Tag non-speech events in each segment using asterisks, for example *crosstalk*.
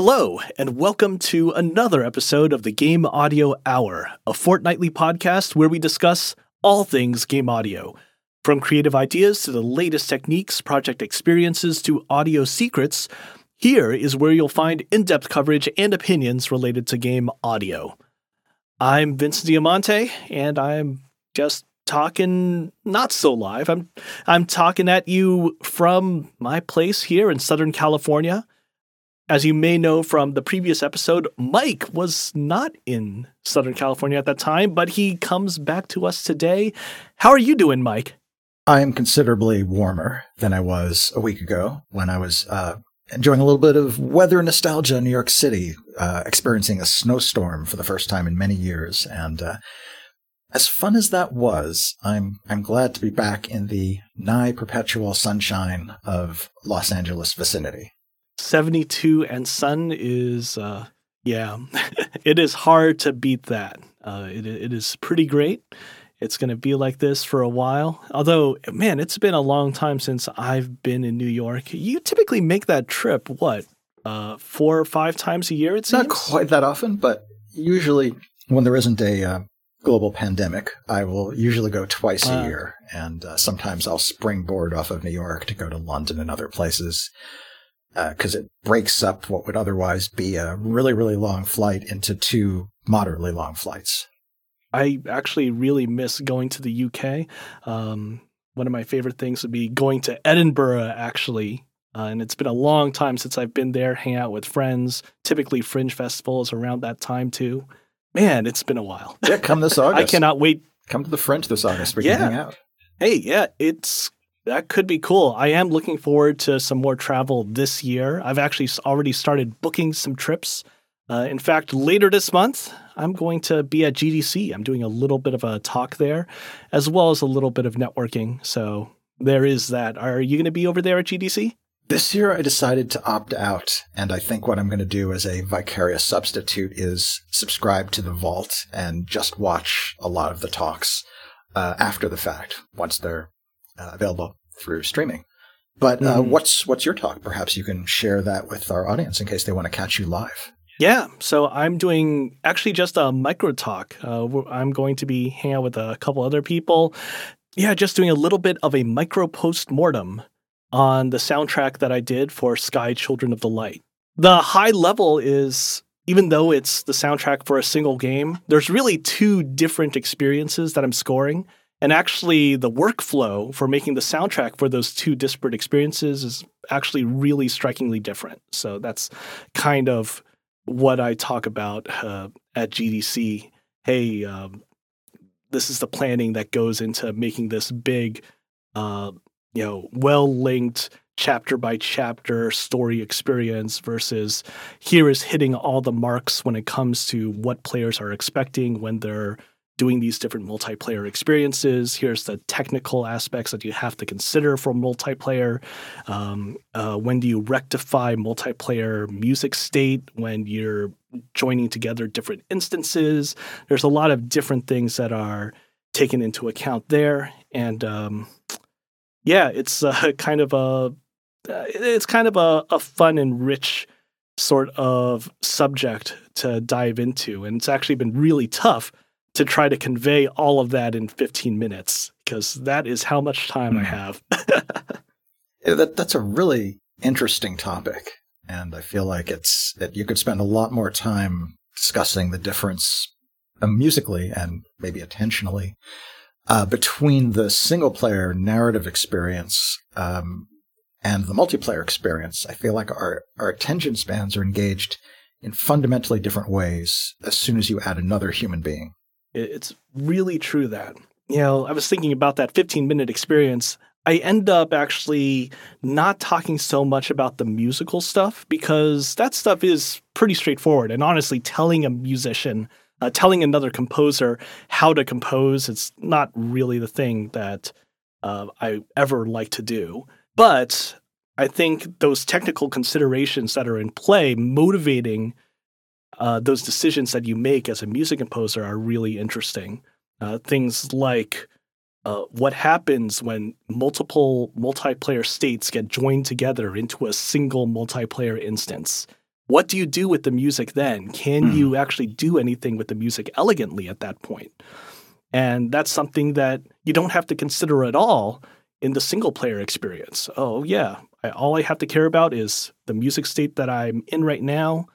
Hello, and welcome to another episode of the Game Audio Hour, a fortnightly podcast where we discuss all things game audio. From creative ideas to the latest techniques, project experiences to audio secrets, here is where you'll find in depth coverage and opinions related to game audio. I'm Vincent Diamante, and I'm just talking not so live. I'm I'm talking at you from my place here in Southern California. As you may know from the previous episode, Mike was not in Southern California at that time, but he comes back to us today. How are you doing, Mike? I am considerably warmer than I was a week ago when I was uh, enjoying a little bit of weather nostalgia in New York City, uh, experiencing a snowstorm for the first time in many years. And uh, as fun as that was, I'm I'm glad to be back in the nigh perpetual sunshine of Los Angeles vicinity. 72 and sun is uh yeah *laughs* it is hard to beat that. Uh it, it is pretty great. It's going to be like this for a while. Although man it's been a long time since i've been in new york. You typically make that trip what uh four or five times a year it's not quite that often but usually when there isn't a uh, global pandemic i will usually go twice a uh, year. And uh, sometimes i'll springboard off of new york to go to london and other places because uh, it breaks up what would otherwise be a really, really long flight into two moderately long flights. I actually really miss going to the UK. Um, one of my favorite things would be going to Edinburgh, actually. Uh, and it's been a long time since I've been there, hang out with friends. Typically, Fringe festivals around that time, too. Man, it's been a while. Yeah, come this *laughs* August. I cannot wait. Come to the Fringe this August. We yeah. can hang out. Hey, yeah, it's that could be cool. I am looking forward to some more travel this year. I've actually already started booking some trips. Uh, in fact, later this month, I'm going to be at GDC. I'm doing a little bit of a talk there, as well as a little bit of networking. So there is that. Are you going to be over there at GDC? This year, I decided to opt out, and I think what I'm going to do as a vicarious substitute is subscribe to the Vault and just watch a lot of the talks uh, after the fact once they're uh, available through streaming. But uh, mm-hmm. what's what's your talk? Perhaps you can share that with our audience in case they want to catch you live. Yeah, so I'm doing actually just a micro talk. Uh, I'm going to be hanging out with a couple other people. Yeah, just doing a little bit of a micro post mortem on the soundtrack that I did for Sky Children of the Light. The high level is even though it's the soundtrack for a single game, there's really two different experiences that I'm scoring. And actually, the workflow for making the soundtrack for those two disparate experiences is actually really strikingly different. So that's kind of what I talk about uh, at GDC. Hey, um, this is the planning that goes into making this big, uh, you know, well linked chapter by chapter story experience versus here is hitting all the marks when it comes to what players are expecting when they're doing these different multiplayer experiences. Here's the technical aspects that you have to consider for multiplayer. Um, uh, when do you rectify multiplayer music state when you're joining together different instances? There's a lot of different things that are taken into account there, and um, yeah, it's uh, *laughs* kind of a uh, it's kind of a, a fun and rich sort of subject to dive into, and it's actually been really tough to try to convey all of that in 15 minutes because that is how much time mm. I hmm. have. *laughs* yeah, that, that's a really interesting topic. And I feel like it's that you could spend a lot more time discussing the difference uh, musically and maybe attentionally uh, between the single player narrative experience um, and the multiplayer experience. I feel like our, our attention spans are engaged in fundamentally different ways as soon as you add another human being. It's really true that. You know, I was thinking about that 15 minute experience. I end up actually not talking so much about the musical stuff because that stuff is pretty straightforward. And honestly, telling a musician, uh, telling another composer how to compose, it's not really the thing that uh, I ever like to do. But I think those technical considerations that are in play, motivating uh, those decisions that you make as a music composer are really interesting. Uh, things like uh, what happens when multiple multiplayer states get joined together into a single multiplayer instance. what do you do with the music then? Can Hmm. you actually do anything with the music elegantly at that point? And that's something that you don't have to consider at all in the single player experience. Oh, yeah, I, all I have to care about is the music state that I'm in right now.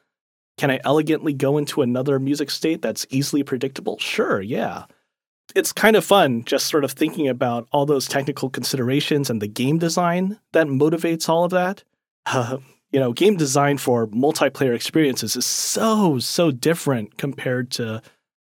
Can I elegantly go into another music state that's easily predictable? Sure, yeah. It's kind of fun just sort of thinking about all those technical considerations and the game design that motivates all of that. Uh, you know, game design for multiplayer experiences is so, so different compared to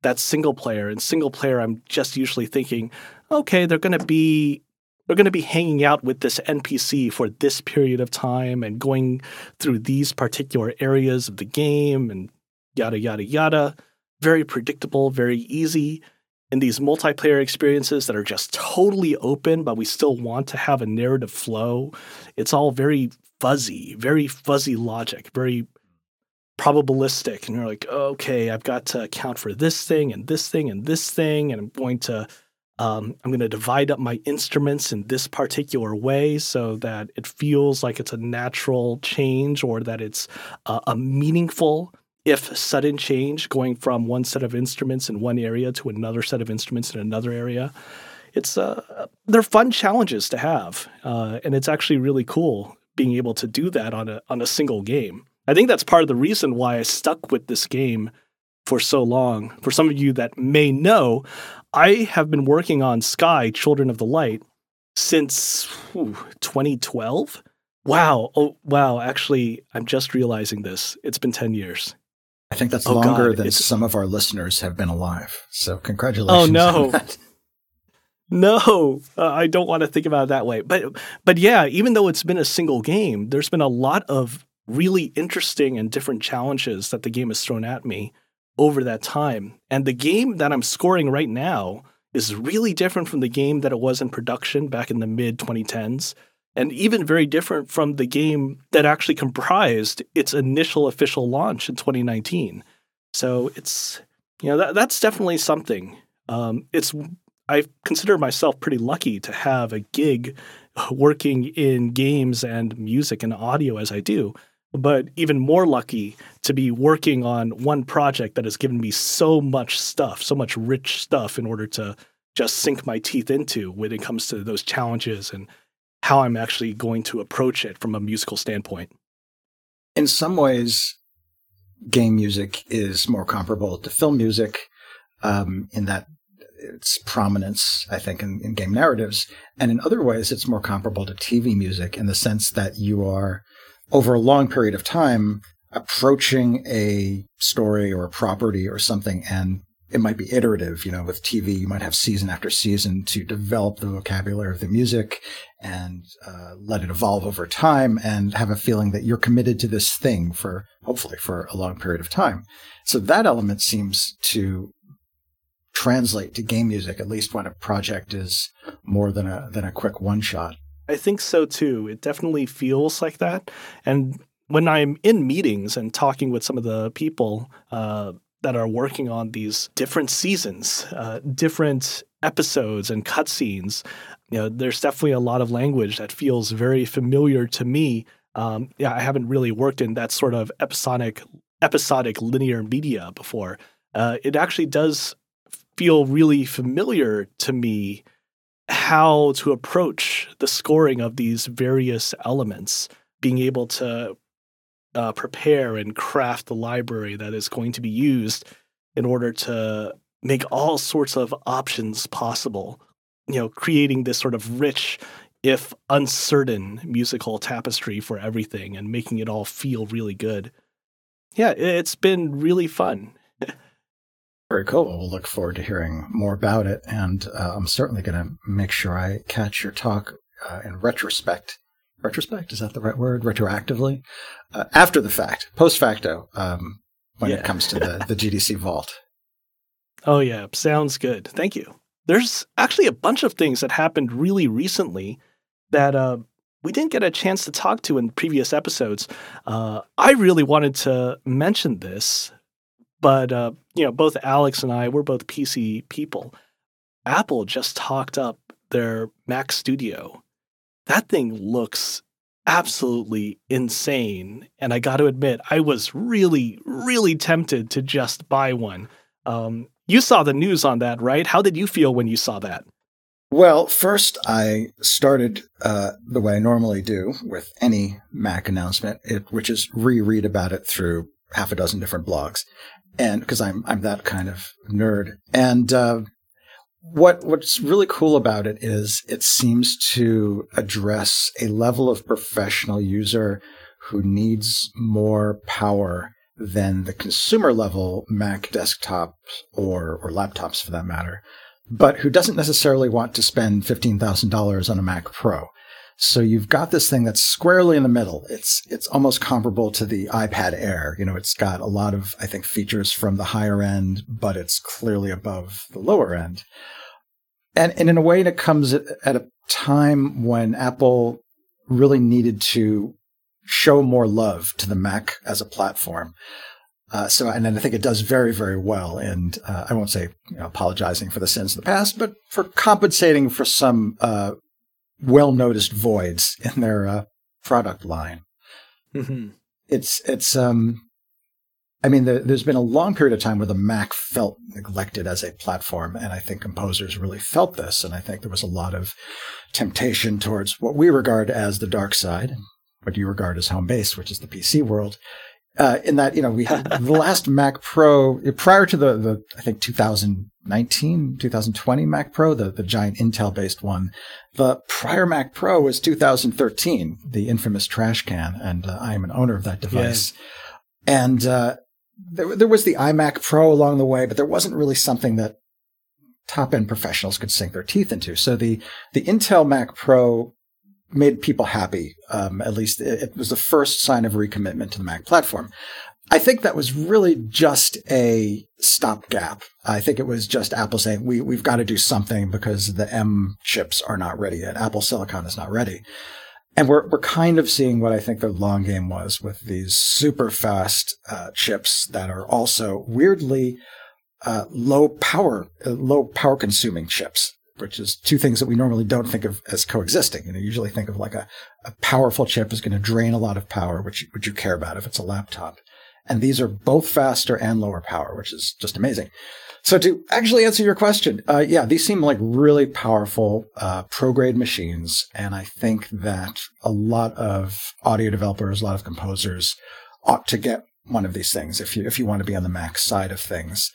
that single player. In single player, I'm just usually thinking, okay, they're going to be they're going to be hanging out with this NPC for this period of time and going through these particular areas of the game and yada yada yada. Very predictable, very easy. In these multiplayer experiences that are just totally open, but we still want to have a narrative flow, it's all very fuzzy, very fuzzy logic, very probabilistic. And you're like, okay, I've got to account for this thing and this thing and this thing, and I'm going to um, I'm going to divide up my instruments in this particular way so that it feels like it's a natural change or that it's uh, a meaningful, if sudden change, going from one set of instruments in one area to another set of instruments in another area. It's uh, they're fun challenges to have, uh, and it's actually really cool being able to do that on a on a single game. I think that's part of the reason why I stuck with this game for so long. For some of you that may know, I have been working on Sky Children of the Light since whew, 2012. Wow. Oh, wow. Actually, I'm just realizing this. It's been 10 years. I think that's Oh, longer God, than some of our listeners have been alive. So congratulations. Oh, no. *laughs* No, uh, I don't want to think about it that way. But but yeah, even though it's been a single game, there's been a lot of really interesting and different challenges that the game has thrown at me over that time. And the game that I'm scoring right now is really different from the game that it was in production back in the mid 2010s and even very different from the game that actually comprised its initial official launch in 2019. So it's you know that that's definitely something. Um, it's I consider myself pretty lucky to have a gig working in games and music and audio as I do, but even more lucky to be working on one project that has given me so much stuff, so much rich stuff in order to just sink my teeth into when it comes to those challenges and how I'm actually going to approach it from a musical standpoint. In some ways, game music is more comparable to film music um, in that its prominence, I think, in, in game narratives. And in other ways, it's more comparable to TV music in the sense that you are, over a long period of time, approaching a story or a property or something and it might be iterative, you know, with TV, you might have season after season to develop the vocabulary of the music and uh, let it evolve over time and have a feeling that you're committed to this thing for hopefully for a long period of time. So that element seems to translate to game music, at least when a project is more than a than a quick one shot. I think so too. It definitely feels like that. And when I'm in meetings and talking with some of the people uh, that are working on these different seasons, uh, different episodes and cutscenes, you know, there's definitely a lot of language that feels very familiar to me. Um, yeah, I haven't really worked in that sort of episodic, episodic linear media before. Uh, it actually does feel really familiar to me how to approach the scoring of these various elements, being able to uh, prepare and craft the library that is going to be used in order to make all sorts of options possible. You know, creating this sort of rich, if uncertain, musical tapestry for everything and making it all feel really good. Yeah, it's been really fun. Very cool. We'll look forward to hearing more about it. And uh, I'm certainly going to make sure I catch your talk uh, in retrospect. Retrospect? Is that the right word? Retroactively? Uh, after the fact, post facto, um, when Yeah. it comes to the, the *laughs* GDC Vault. Oh, yeah. Sounds good. Thank you. There's actually a bunch of things that happened really recently that uh, we didn't get a chance to talk to in previous episodes. Uh, I really wanted to mention this, but uh, you know, both Alex and I, we're both PC people. Apple just talked up their Mac Studio. That thing looks absolutely insane. And I got to admit, I was really, really tempted to just buy one. Um, you saw the news on that, right? How did you feel when you saw that? Well, first I started uh, the way I normally do with any Mac announcement, it, which is reread about it through half a dozen different blogs, and because I'm I'm that kind of nerd. And uh, what what's really cool about it is it seems to address a level of professional user who needs more power than the consumer level Mac desktops or or laptops for that matter but who doesn't necessarily want to spend $15,000 on a Mac Pro. So you've got this thing that's squarely in the middle. It's it's almost comparable to the iPad Air. You know, it's got a lot of I think features from the higher end, but it's clearly above the lower end. And and in a way, it comes at, a time when Apple really needed to show more love to the Mac as a platform. Uh, so, and I think it does very, very well. And uh, I won't say you know, apologizing for the sins of the past, but for compensating for some uh, well noticed voids in their uh, product line. Mm-hmm. It's, it's, um, I mean, the, there's been a long period of time where the Mac felt neglected as a platform. And I think composers really felt this. And I think there was a lot of temptation towards what we regard as the dark side, what you regard as home base, which is the PC world uh, in that you know we had *laughs* the last Mac Pro prior to the the I think 2019 2020 Mac Pro the the giant Intel based one. The prior Mac Pro was 2013, the infamous trash can, and uh, I am an owner of that device. Yeah. And uh, there there was the iMac Pro along the way, but there wasn't really something that top end professionals could sink their teeth into. So the the Intel Mac Pro made people happy. Um, at least it, it, was the first sign of recommitment to the Mac platform. I think that was really just a stopgap. I think it was just Apple saying we we've got to do something because the M chips are not ready yet. Apple Silicon is not ready. And we're we're kind of seeing what I think the long game was with these super fast uh, chips that are also weirdly uh, low power, uh, low power consuming chips which is two things that we normally don't think of as coexisting. You know, usually think of like a, a powerful chip is going to drain a lot of power, which, which you care about if it's a laptop. And these are both faster and lower power, which is just amazing. So to actually answer your question, uh, yeah, these seem like really powerful uh, pro grade machines, and I think that a lot of audio developers, a lot of composers, ought to get one of these things if you if you want to be on the Mac side of things.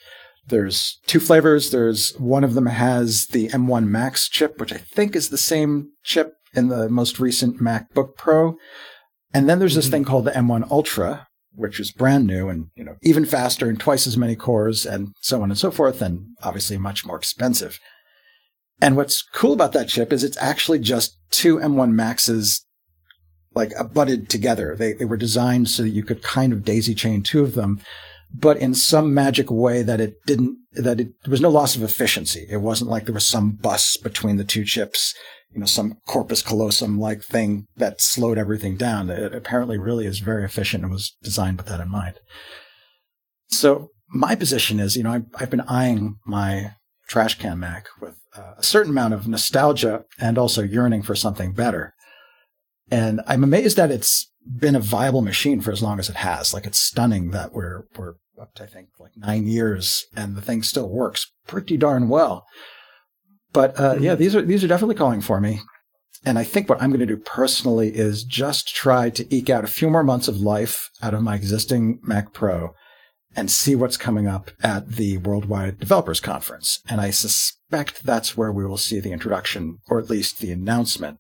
There's two flavors. There's one of them has the M1 Max chip, which I think is the same chip in the most recent MacBook Pro. And then there's this mm-hmm. thing called the M1 Ultra, which is brand new and you know even faster and twice as many cores and so on and so forth, and obviously much more expensive. And what's cool about that chip is it's actually just two M1 Maxes like butted together. They they were designed so that you could kind of daisy chain two of them but in some magic way that it didn't, that it, there was no loss of efficiency. It wasn't like there was some bus between the two chips, you know, some corpus callosum like thing that slowed everything down. It apparently really is very efficient and was designed with that in mind. So my position is, you know, I've, I've been eyeing my trash can Mac with uh, a certain amount of nostalgia and also yearning for something better. And I'm amazed that it's been a viable machine for as long as it has. Like it's stunning that we're we're up to I think like nine years, and the thing still works pretty darn well. But uh, yeah, these are these are definitely calling for me. And I think what I'm going to do personally is just try to eke out a few more months of life out of my existing Mac Pro and see what's coming up at the Worldwide Developers Conference. And I suspect that's where we will see the introduction, or at least the announcement,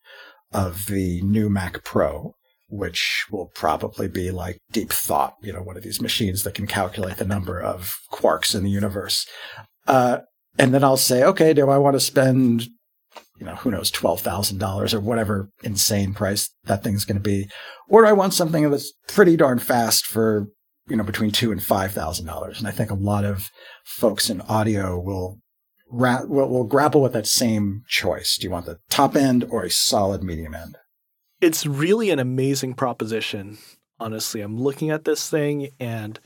of the new Mac Pro which will probably be like deep thought, you know, one of these machines that can calculate the number of quarks in the universe. Uh, and then I'll say, okay, do I want to spend, you know, who knows, $12,000 or whatever insane price that thing's going to be? Or do I want something that's pretty darn fast for, you know, between two and $5,000? And I think a lot of folks in audio will Ra- will, will grapple with that same choice. Do you want the top end or a solid medium end? It's really an amazing proposition. Honestly, I'm looking at this thing and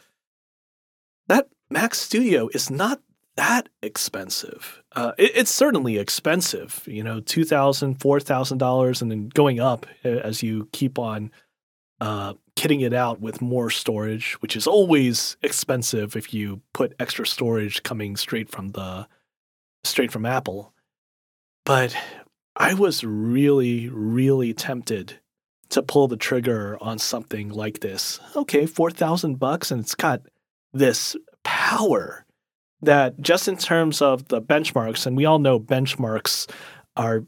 that Mac Studio is not that expensive. Uh, it, it's certainly expensive, you know, two thousand, four thousand dollars, and then going up as you keep on uh, kitting it out with more storage, which is always expensive if you put extra storage coming straight from the straight from Apple. But I was really, really tempted to pull the trigger on something like this. Okay, four thousand bucks, and it's got this power that just in terms of the benchmarks, and we all know benchmarks are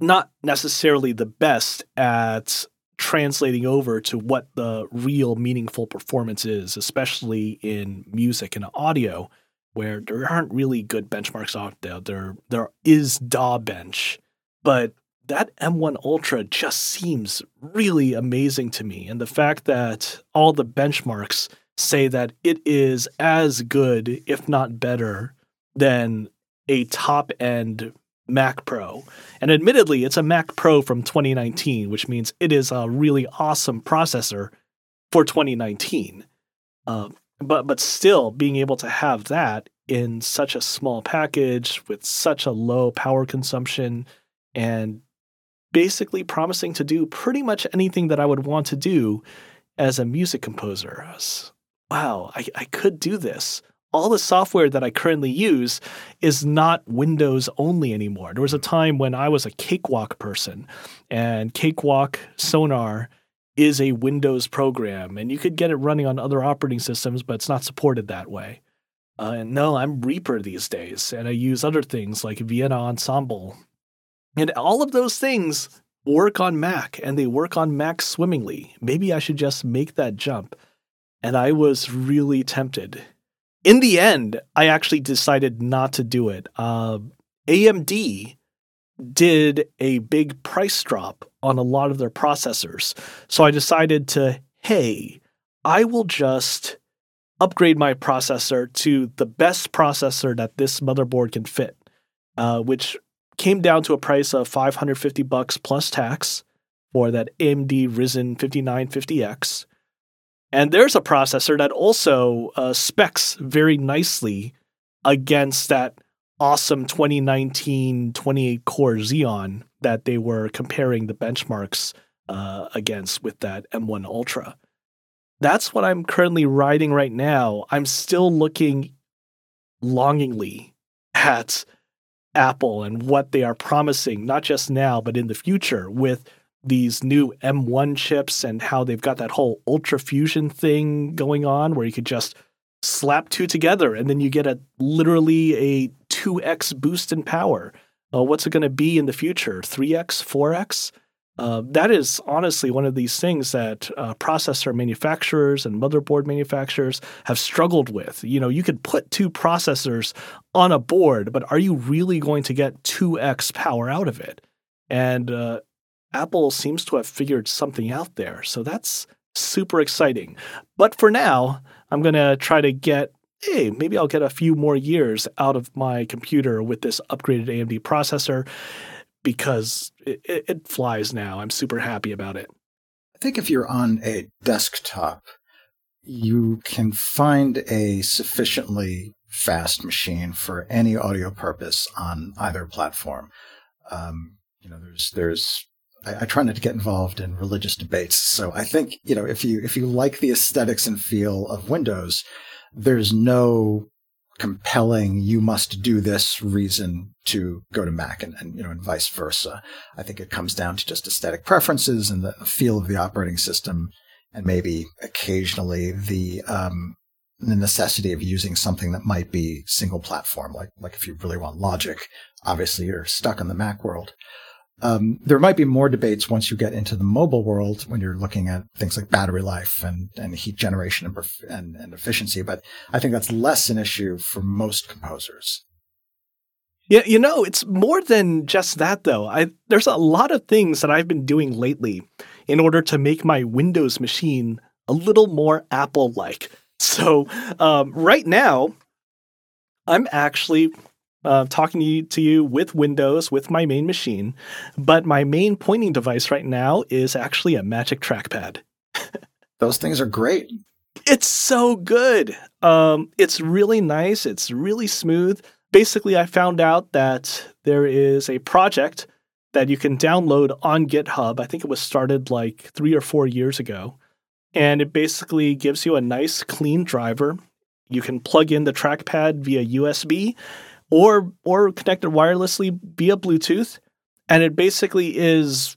not necessarily the best at translating over to what the real meaningful performance is, especially in music and audio, where there aren't really good benchmarks out there. There, there is DAW Bench, but that M1 Ultra just seems really amazing to me. And the fact that all the benchmarks say that it is as good, if not better, than a top end Mac Pro. And admittedly, it's a Mac Pro from 2019, which means it is a really awesome processor for 2019. Uh, but but still, being able to have that in such a small package with such a low power consumption and basically promising to do pretty much anything that I would want to do as a music composer. Was, wow, I, I could do this. All the software that I currently use is not Windows only anymore. There was a time when I was a Cakewalk person, and Cakewalk Sonar is a Windows program, and you could get it running on other operating systems, but it's not supported that way. Uh, and no, I'm Reaper these days, and I use other things like Vienna Ensemble and all of those things work on Mac and they work on Mac swimmingly. Maybe I should just make that jump. And I was really tempted. In the end, I actually decided not to do it. Uh, AMD did a big price drop on a lot of their processors. So I decided to, hey, I will just upgrade my processor to the best processor that this motherboard can fit, uh, which came down to a price of 550 bucks plus tax for that AMD Ryzen 5950X. And there's a processor that also uh, specs very nicely against that awesome 2019 28 core Xeon that they were comparing the benchmarks uh, against with that M1 Ultra. That's what I'm currently riding right now. I'm still looking longingly at Apple and what they are promising, not just now, but in the future with these new M1 chips and how they've got that whole Ultra Fusion thing going on where you could just slap two together and then you get a literally a 2x boost in power. Uh, what's it going to be in the future? 3x, 4x? Uh, that is honestly one of these things that uh, processor manufacturers and motherboard manufacturers have struggled with. You know, you could put two processors on a board, but are you really going to get 2x power out of it? And uh, Apple seems to have figured something out there. So that's super exciting. But for now, I'm going to try to get hey, maybe I'll get a few more years out of my computer with this upgraded AMD processor because it, it flies now. I'm super happy about it. I think if you're on a desktop, you can find a sufficiently fast machine for any audio purpose on either platform. Um, you know, there's there's I, I, try not to get involved in religious debates, so I think you know if you if you like the aesthetics and feel of Windows, there's no compelling you must do this reason to go to Mac and, and, you know and vice versa. I think it comes down to just aesthetic preferences and the feel of the operating system and maybe occasionally the um, the necessity of using something that might be single platform like like if you really want logic obviously you're stuck in the Mac world. Um, there might be more debates once you get into the mobile world when you're looking at things like battery life and, and heat generation and, and, and efficiency, but I think that's less an issue for most composers. Yeah, you know, it's more than just that though. I there's a lot of things that I've been doing lately in order to make my Windows machine a little more Apple-like. So um, right now, I'm actually uh, talking to you, to you with Windows with my main machine, but my main pointing device right now is actually a Magic Trackpad. *laughs* Those things are great. It's so good. Um, it's really nice. It's really smooth. Basically, I found out that there is a project that you can download on GitHub. I think it was started like three or four years ago. And it basically gives you a nice, clean driver. You can plug in the trackpad via USB or or connect it wirelessly via Bluetooth. And it basically is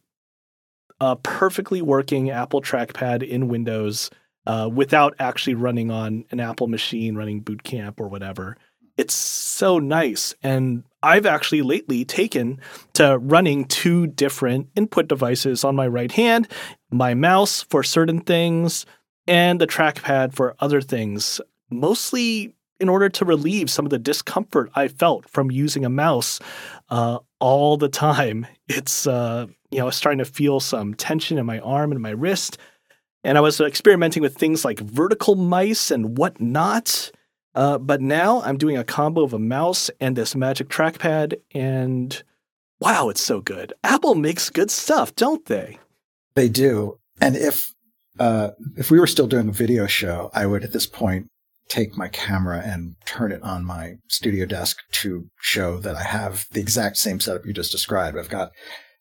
a perfectly working Apple trackpad in Windows uh, without actually running on an Apple machine, running Boot Camp or whatever. It's so nice. And I've actually lately taken to running two different input devices on my right hand my mouse for certain things, and the trackpad for other things, mostly in order to relieve some of the discomfort I felt from using a mouse uh, all the time. It's, uh, you know, I was starting to feel some tension in my arm and my wrist. And I was experimenting with things like vertical mice and whatnot. Uh, but now I'm doing a combo of a mouse and this magic trackpad, and wow, it's so good. Apple makes good stuff, don't they? They do. And if uh, if we were still doing a video show, I would at this point take my camera and turn it on my studio desk to show that I have the exact same setup you just described. I've got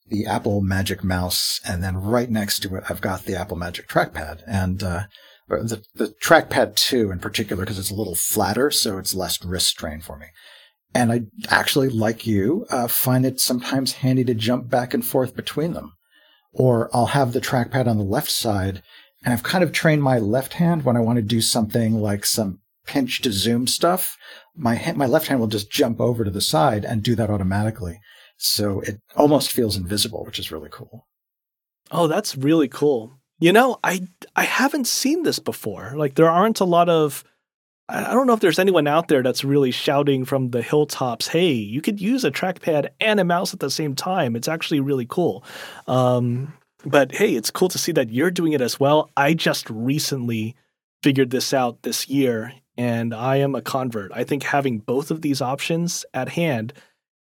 the Apple Magic Mouse, and then right next to it, I've got the Apple Magic Trackpad. And uh, the, the trackpad 2 in particular because it's a little flatter, so it's less wrist strain for me. And I actually, like you, uh, find it sometimes handy to jump back and forth between them. Or I'll have the trackpad on the left side, and I've kind of trained my left hand when I want to do something like some pinch to zoom stuff. My my left hand will just jump over to the side and do that automatically. So it almost feels invisible, which is really cool. Oh, that's really cool. You know, I I haven't seen this before. Like there aren't a lot of I don't know if there's anyone out there that's really shouting from the hilltops, "Hey, you could use a trackpad and a mouse at the same time." It's actually really cool. Um, but hey, it's cool to see that you're doing it as well. I just recently figured this out this year, and I am a convert. I think having both of these options at hand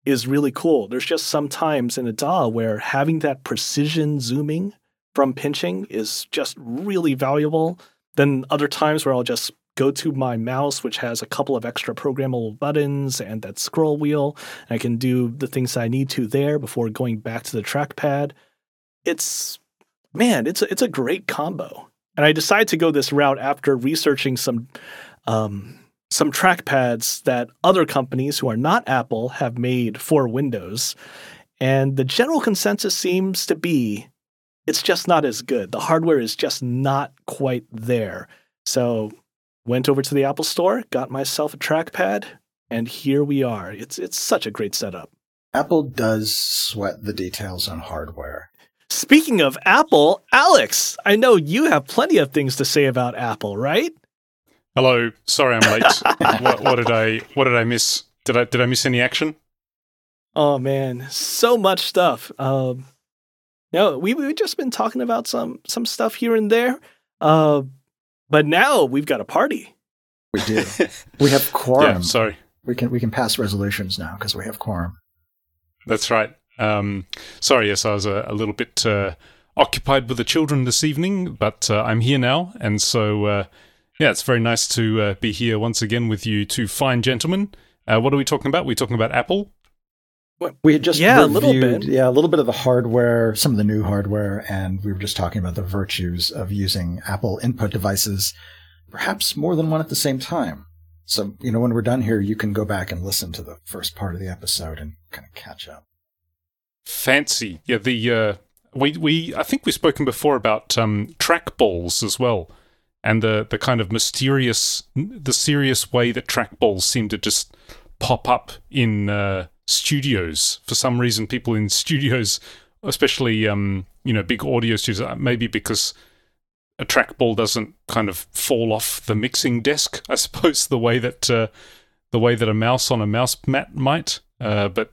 is really cool. There's just some times in a DAW where having that precision zooming from pinching is just really valuable. Then other times where I'll just go to my mouse, which has a couple of extra programmable buttons and that scroll wheel, and I can do the things I need to there before going back to the trackpad. It's man, it's a, it's a great combo. And I decided to go this route after researching some um, some trackpads that other companies who are not Apple have made for Windows. And the general consensus seems to be it's just not as good. The hardware is just not quite there. So went over to the Apple Store, got myself a trackpad, and here we are. It's it's such a great setup. Apple does sweat the details on hardware. Speaking of Apple, Alex, I know you have plenty of things to say about Apple, right? Hello. Sorry, I'm late. *laughs* what, what did I What did I miss? Did I Did I miss any action? Oh man, so much stuff. Um, no, we we've just been talking about some some stuff here and there. Uh, but now we've got a party. We do. *laughs* we have quorum. Yeah, sorry. We can we can pass resolutions now because we have quorum. That's right. Um, sorry, yes, I was a, a little bit uh, occupied with the children this evening, but uh, I'm here now, and so uh, yeah, it's very nice to uh, be here once again with you two fine gentlemen. Uh, what are we talking about? We're talking about Apple. We had just yeah, reviewed, a little bit. yeah, a little bit of the hardware, some of the new hardware, and we were just talking about the virtues of using Apple input devices, perhaps more than one at the same time. So, you know, when we're done here, you can go back and listen to the first part of the episode and kind of catch up. Fancy, yeah. The uh, we we I think we've spoken before about um, trackballs as well, and the the kind of mysterious, the serious way that trackballs seem to just pop up in. Uh, studios for some reason people in studios especially um you know big audio studios uh, maybe because a trackball doesn't kind of fall off the mixing desk i suppose the way that uh, the way that a mouse on a mouse mat might uh, but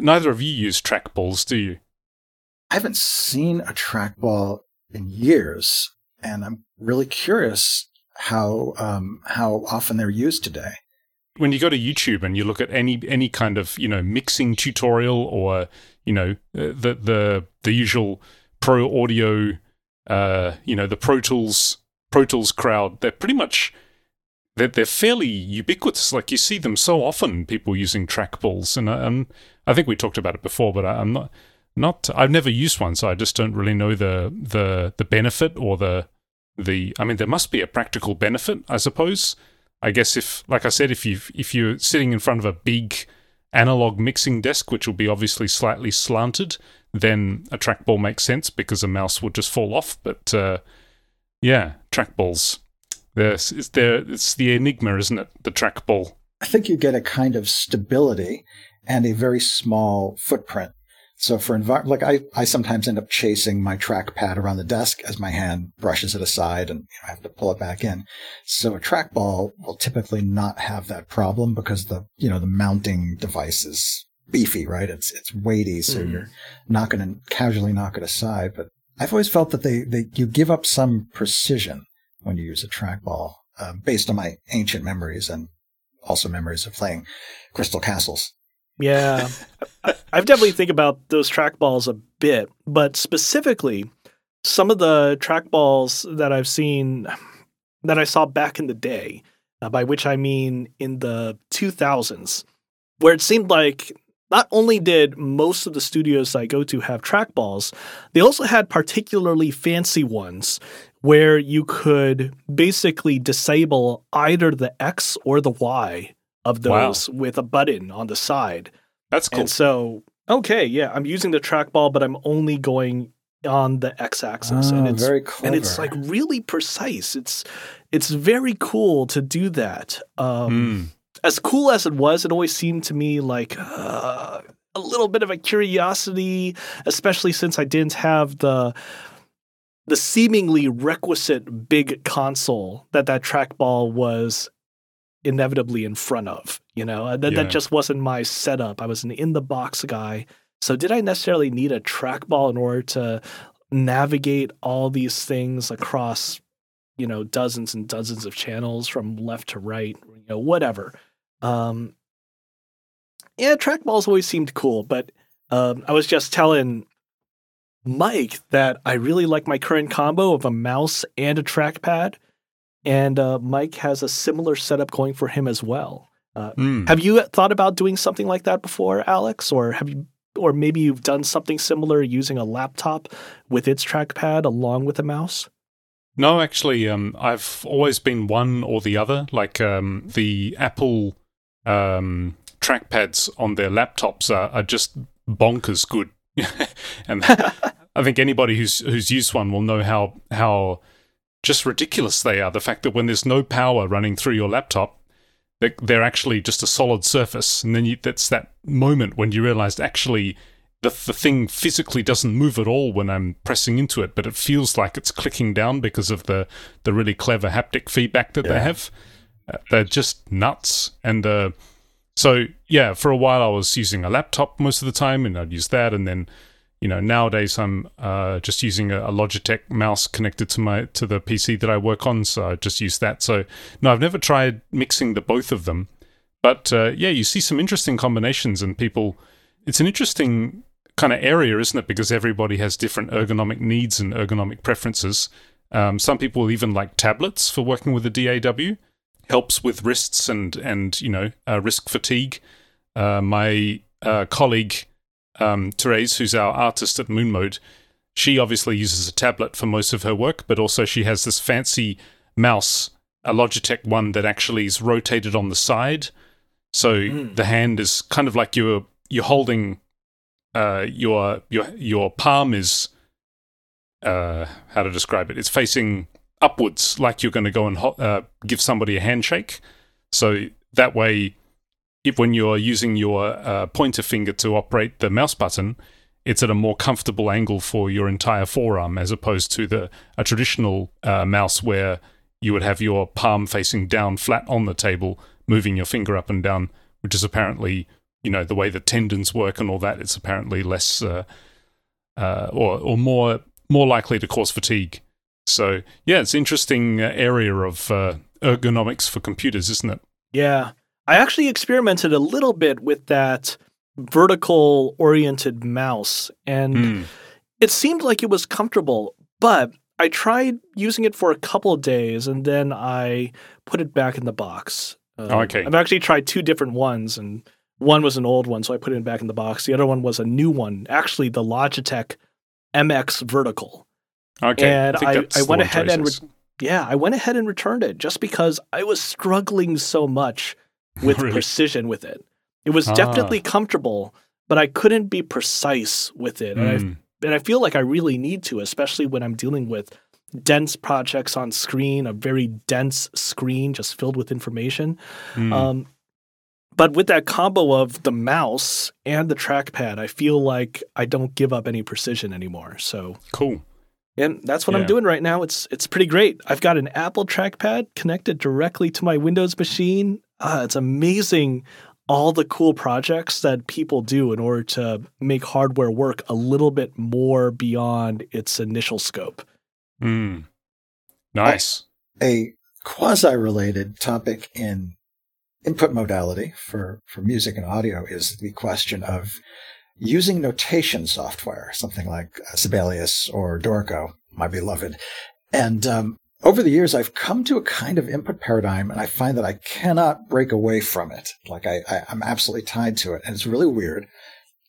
neither of you use trackballs do you i haven't seen a trackball in years and i'm really curious how um, how often they're used today when you go to YouTube and you look at any any kind of you know mixing tutorial or you know uh, the the the usual pro audio uh, you know the Pro Tools Pro Tools crowd, they're pretty much they're, they're fairly ubiquitous. Like you see them so often, people using trackballs, and am I think we talked about it before, but I, I'm not not I've never used one, so I just don't really know the the the benefit or the the I mean there must be a practical benefit, I suppose. I guess if like I said, if you if you're sitting in front of a big analog mixing desk, which will be obviously slightly slanted, then a trackball makes sense because a mouse would just fall off. But uh, yeah, trackballs. There's, it's, there, it's the enigma, isn't it? The trackball. I think you get a kind of stability and a very small footprint so for environment, like I, I sometimes end up chasing my trackpad around the desk as my hand brushes it aside and I have to pull it back in. So a trackball will typically not have that problem because the, you know, the mounting device is beefy, right? It's, it's weighty. So mm. you're not going to casually knock it aside. But I've always felt that they, they, you give up some precision when you use a trackball, uh, based on my ancient memories and also memories of playing Crystal Castles. Yeah, I've definitely think about those trackballs a bit, but specifically, some of the trackballs that I've seen that I saw back in the day, uh, by which I mean in the 2000s, where it seemed like not only did most of the studios I go to have trackballs, they also had particularly fancy ones where you could basically disable either the X or the Y of those wow. with a button on the side. That's cool. And so, okay, yeah, I'm using the trackball, but I'm only going on the x-axis, oh, and it's very clever. and it's like really precise. It's it's very cool to do that. Um, mm. As cool as it was, it always seemed to me like uh, a little bit of a curiosity, especially since I didn't have the the seemingly requisite big console that that trackball was inevitably in front of. You know, that, yeah. that just wasn't my setup. I was an in the box guy. So did I necessarily need a trackball in order to navigate all these things across, you know, dozens and dozens of channels from left to right, you know, whatever. Um, yeah, trackballs always seemed cool, but um, I was just telling Mike that I really like my current combo of a mouse and a trackpad and uh, Mike has a similar setup going for him as well. Uh, mm. Have you thought about doing something like that before, Alex, or have you, or maybe you've done something similar using a laptop with its trackpad along with a mouse? No, actually, um, I've always been one or the other. Like um, the Apple um, trackpads on their laptops are, are just bonkers good, *laughs* and *laughs* I think anybody who's who's used one will know how how just ridiculous they are. The fact that when there's no power running through your laptop, they're actually just a solid surface. And then you, that's that moment when you realize actually the, the thing physically doesn't move at all when I'm pressing into it, but it feels like it's clicking down because of the, the really clever haptic feedback that yeah. they have. Uh, they're just nuts. And uh, so, yeah, for a while I was using a laptop most of the time, and I'd use that. And then you know nowadays I'm uh, just using a, Logitech mouse connected to my to the PC that I work on, so I just use that. So no, I've never tried mixing the both of them, but uh, yeah, you see some interesting combinations, and people. It's an interesting kind of area, isn't it? Because everybody has different ergonomic needs and ergonomic preferences. Um, some people even like tablets for working with the DAW. Helps with wrists and and you know uh, risk fatigue. Uh, my uh, colleague um, Therese, who's our artist at Moon Mode, she obviously uses a tablet for most of her work, but also she has this fancy mouse, a Logitech one that actually is rotated on the side. So mm. the hand is kind of like you're you're holding uh, your your your palm is uh, how to describe it. It's facing upwards, like you're going to go and ho- uh, give somebody a handshake. So that way, if when you're using your uh, pointer finger to operate the mouse button, it's at a more comfortable angle for your entire forearm as opposed to the a traditional uh, mouse where you would have your palm facing down flat on the table, moving your finger up and down, which is apparently you know the way the tendons work and all that. It's apparently less uh, uh or or more more likely to cause fatigue. So yeah, it's interesting uh, area of uh, ergonomics for computers, isn't it? Yeah, I actually experimented a little bit with that vertical oriented mouse and mm. it seemed like it was comfortable, but I tried using it for a couple of days and then I put it back in the box. Um, Oh, okay. I've actually tried two different ones, and one was an old one, so I put it back in the box. The other one was a new one, actually the Logitech MX Vertical. Okay. And I- I the went ahead and Trace is. Yeah, I went ahead and returned it just because I was struggling so much *laughs* with Really? precision with it. It was Ah. definitely comfortable, but I couldn't be precise with it. And I Mm. and I feel like I really need to, especially when I'm dealing with dense projects on screen, a very dense screen just filled with information. Mm. Um, but with that combo of the mouse and the trackpad, I feel like I don't give up any precision anymore. So, cool. and that's what Yeah. I'm doing right now. It's it's pretty great. I've got an Apple trackpad connected directly to my Windows machine. Uh, it's amazing all the cool projects that people do in order to make hardware work a little bit more beyond its initial scope. Mm. Nice. A quasi related topic in input modality for, for music and audio is the question of using notation software, something like Sibelius or Dorico, my beloved. And um, over the years, I've come to a kind of input paradigm, and I find that I cannot break away from it. Like I, I, I'm absolutely tied to it, and it's really weird.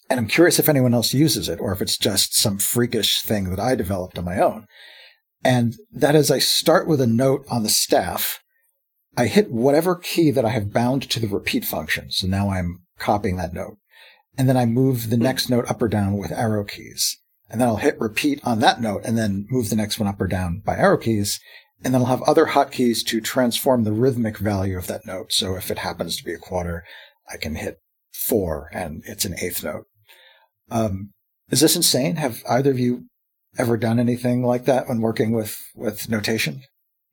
And I'm curious if anyone else uses it, or if it's just some freakish thing that I developed on my own. And that is, I start with a note on the staff. I hit whatever key that I have bound to the repeat function. So now I'm copying that note. And then I move the hmm. next note up or down with arrow keys. And then I'll hit repeat on that note and then move the next one up or down by arrow keys. And then I'll have other hotkeys to transform the rhythmic value of that note. So if it happens to be a quarter, I can hit four and it's an eighth note. Um, is this insane? Have either of you ever done anything like that when working with, with notation?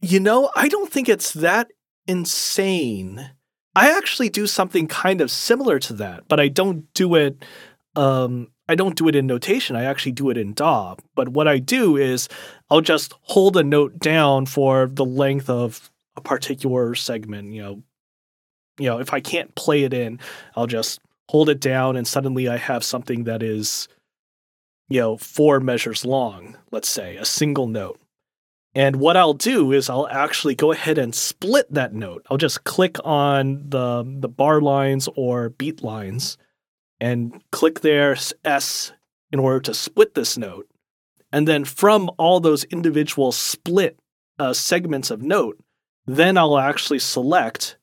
You know, I don't think it's that insane. I actually do something kind of similar to that, but I don't do it um I don't do it in notation. I actually do it in DAW. But what I do is I'll just hold a note down for the length of a particular segment, you know. You know, if I can't play it in, I'll just hold it down and suddenly I have something that is you know, 4 measures long, let's say, a single note. And what I'll do is I'll actually go ahead and split that note. I'll just click on the the bar lines or beat lines and click there S in order to split this note. And then from all those individual split uh, segments of note, then I'll actually select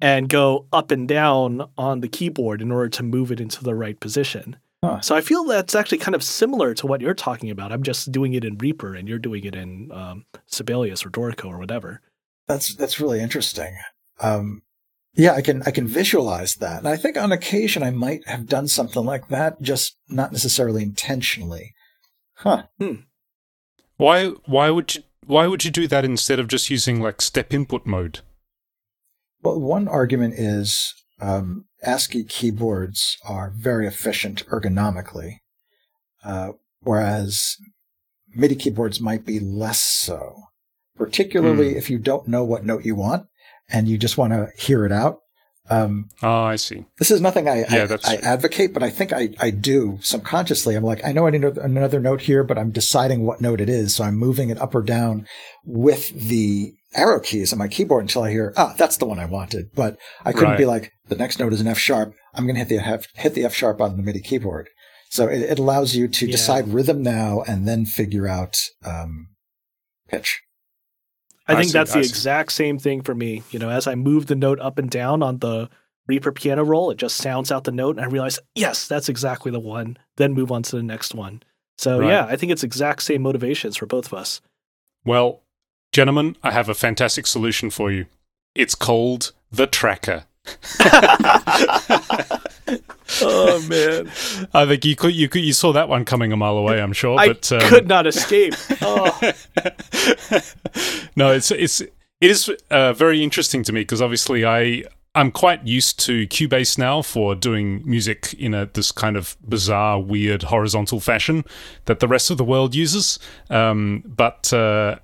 and go up and down on the keyboard in order to move it into the right position. Huh. So I feel that's actually kind of similar to what you're talking about. I'm just doing it in Reaper and you're doing it in um, Sibelius or Dorico or whatever. That's that's really interesting. Um, yeah, I can I can visualize that, and I think on occasion I might have done something like that, just not necessarily intentionally. Huh? Why why would you why would you do that instead of just using like step input mode? Well, one argument is um, ASCII keyboards are very efficient ergonomically, uh, whereas MIDI keyboards might be less so, particularly Hmm. if you don't know what note you want and you just want to hear it out. Um, Ah, I see. This is nothing I, Yeah, I, I advocate, but I think I, I do subconsciously. I'm like, I know I need another note here, but I'm deciding what note it is. So I'm moving it up or down with the arrow keys on my keyboard until I hear, ah, that's the one I wanted. But I couldn't Right. be like, the next note is an F sharp. I'm going to hit the F, hit the F sharp on the MIDI keyboard. So it, it allows you to Yeah. decide rhythm now and then figure out um, pitch. I I think see, that's the see. exact same thing for me. You know, as I move the note up and down on the Reaper piano roll, it just sounds out the note, and I realize, yes, that's exactly the one. Then move on to the next one. So Right. yeah, I think it's exact same motivations for both of us. Well, gentlemen, I have a fantastic solution for you. It's called the tracker. *laughs* *laughs* oh man, I think you could, you could, you saw that one coming a mile away. I'm sure, I but um, could not escape. *laughs* Oh, no, it's it's it is uh, very interesting to me because obviously I I'm quite used to Cubase now for doing music in a this kind of bizarre, weird horizontal fashion that the rest of the world uses. Um, but uh,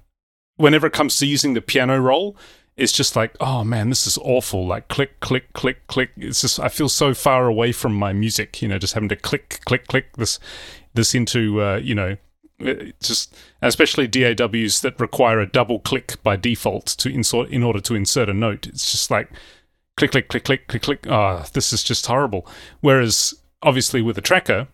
whenever it comes to using the piano roll, it's just like, oh man, this is awful. Like click, click, click, click. It's just I feel so far away from my music. You know, just having to click, click, click this this into uh, you know just especially DAWs that require a double click by default to insert in order to insert a note. It's just like click, click, click, click, click, click. Ah, oh, this is just horrible. Whereas obviously with a tracker,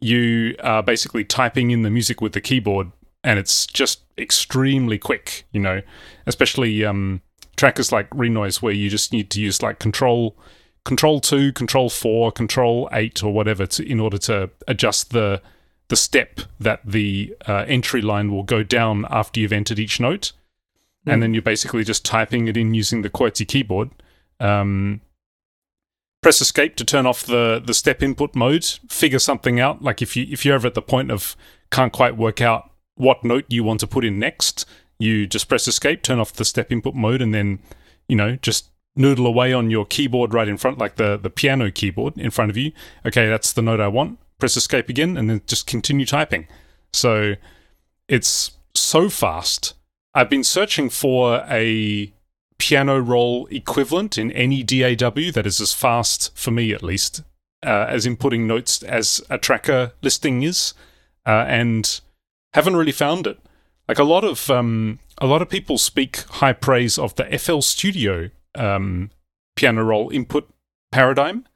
you are basically typing in the music with the keyboard, and it's just extremely quick. You know, especially um, trackers like Renoise, where you just need to use like control. Control two, Control four, Control eight, or whatever, to, in order to adjust the the step that the uh, entry line will go down after you've entered each note, mm. and then you're basically just typing it in using the QWERTY keyboard. Um, press escape to turn off the the step input mode. Figure something out. Like if you if you're ever at the point of can't quite work out what note you want to put in next, you just press escape, turn off the step input mode, and then you know just noodle away on your keyboard right in front, like the the piano keyboard in front of you. Okay, that's the note I want. Press escape again, and then just continue typing. So it's so fast. I've been searching for a piano roll equivalent in any DAW that is as fast, for me at least, uh, as inputting notes as a tracker listing is, uh, and haven't really found it. Like a lot of um, a lot of people speak high praise of the FL Studio um, piano roll input paradigm,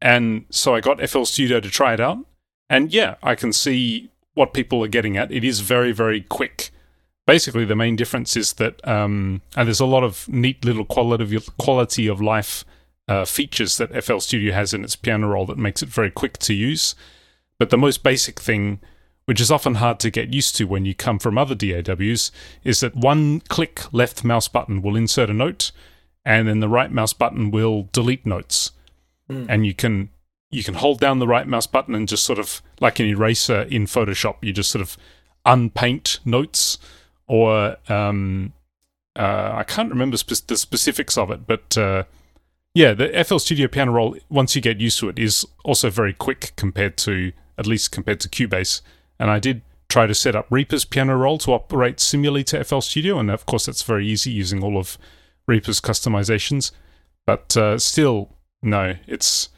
and so I got FL Studio to try it out, and yeah, I can see what people are getting at. It is very very quick basically the main difference is that um, and there's a lot of neat little quality of, quality of life uh, features that FL Studio has in its piano roll that makes it very quick to use. But the most basic thing, which is often hard to get used to when you come from other DAWs, is that one click left mouse button will insert a note, and then the right mouse button will delete notes. Mm. And you can you can hold down the right mouse button and just sort of like an eraser in Photoshop, you just sort of unpaint notes or um, uh, I can't remember spe- the specifics of it, but uh, yeah, the FL Studio piano roll, once you get used to it, is also very quick compared to, at least compared to Cubase. And I did try to set up Reaper's piano roll to operate similarly to FL Studio, and of course, that's very easy using all of Reaper's customizations. But uh, still, no, it's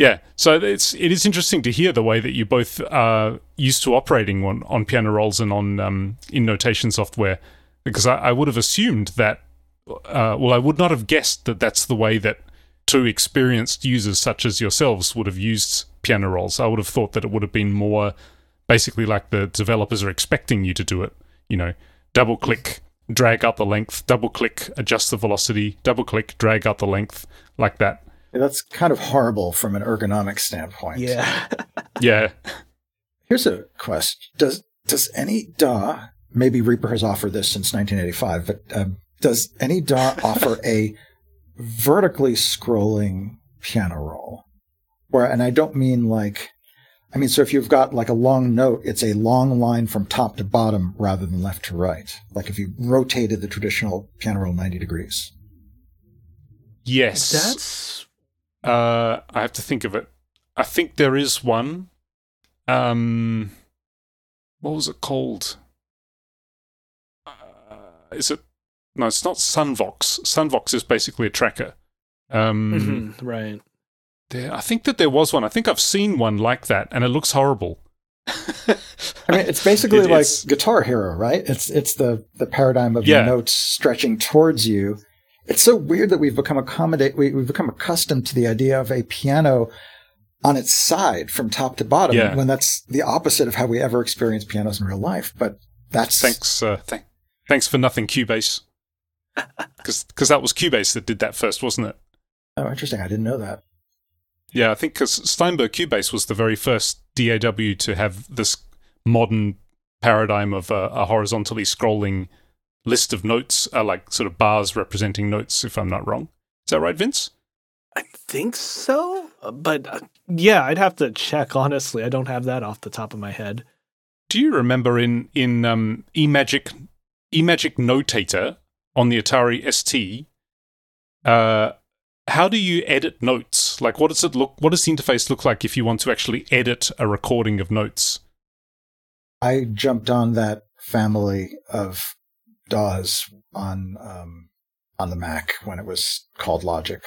yeah, so it's it is interesting to hear the way that you both are used to operating on, on piano rolls and on um, in notation software, because I, I would have assumed that, uh, well, I would not have guessed that that's the way that two experienced users such as yourselves would have used piano rolls. I would have thought that it would have been more basically like the developers are expecting you to do it. You know, double click, drag up the length, double click, adjust the velocity, double click, drag up the length, like that. That's kind of horrible from an ergonomic standpoint. Yeah. *laughs* yeah. Here's a question: Does does any DAW? Maybe Reaper has offered this since 1985, but um, does any DAW offer a vertically scrolling piano roll? Where, and I don't mean like, I mean, so if you've got like a long note, it's a long line from top to bottom rather than left to right. Like if you rotated the traditional piano roll 90 degrees. Yes. That's uh, I have to think of it. I think there is one. Um, what was it called? Uh, is it? No, it's not Sunvox. Sunvox is basically a tracker. Um, mm-hmm, right. There, I think that there was one. I think I've seen one like that, and it looks horrible. *laughs* I mean, it's basically it, like it's, Guitar Hero, right? It's it's the the paradigm of yeah. notes stretching towards you, it's so weird that we've become accommodate we, have become accustomed to the idea of a piano on its side from top to bottom yeah. when that's the opposite of how we ever experience pianos in real life. But that's thanks. Uh, th- thanks for nothing, Cubase. *laughs* Because that was Cubase that did that first, wasn't it? Oh, interesting. I didn't know that. Yeah, I think because Steinberg Cubase was the very first DAW to have this modern paradigm of a, a horizontally scrolling list of notes are like sort of bars representing notes, if I'm not wrong. Is that right, Vince? I think so, but uh, yeah, I'd have to check. Honestly, I don't have that off the top of my head. Do you remember in in um, eMagic eMagic Notator on the Atari ST? Uh, how do you edit notes? Like, what does it look? What does the interface look like if you want to actually edit a recording of notes? I jumped on that family of DAWs on um, on the Mac when it was called Logic.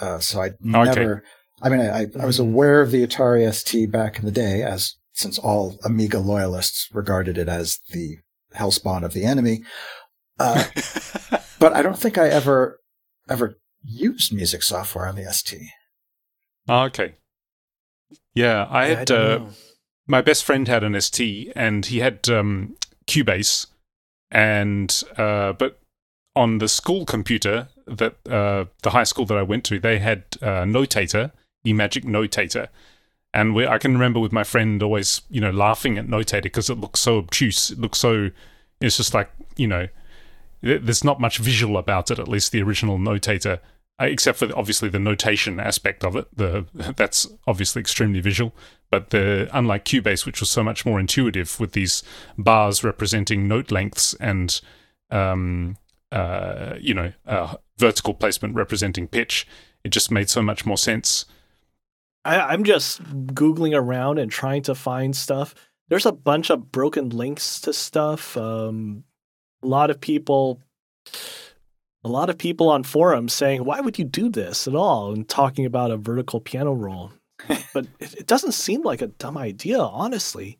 Uh, so I okay. never. I mean, I, I was mm-hmm. aware of the Atari ST back in the day, as since all Amiga loyalists regarded it as the hellspawn of the enemy. Uh, *laughs* but I don't think I ever ever used music software on the ST. Oh, okay. Yeah, I had don't uh, my best friend had an ST and he had um, Cubase, and uh, but on the school computer that uh, the high school that I went to, they had uh, Notator, eMagic Notator, and we, I can remember with my friend always you know laughing at Notator because it looks so obtuse. It looks so it's just like you know there's not much visual about it. At least the original Notator. uh, Except for obviously the notation aspect of it, the *laughs* that's obviously extremely visual. But the unlike Cubase, which was so much more intuitive with these bars representing note lengths and um, uh, you know uh, vertical placement representing pitch, it just made so much more sense. I, I'm just googling around and trying to find stuff. There's a bunch of broken links to stuff. Um, a lot of people, a lot of people on forums saying, "Why would you do this at all?" and talking about a vertical piano roll. *laughs* but it, it doesn't seem like a dumb idea, honestly.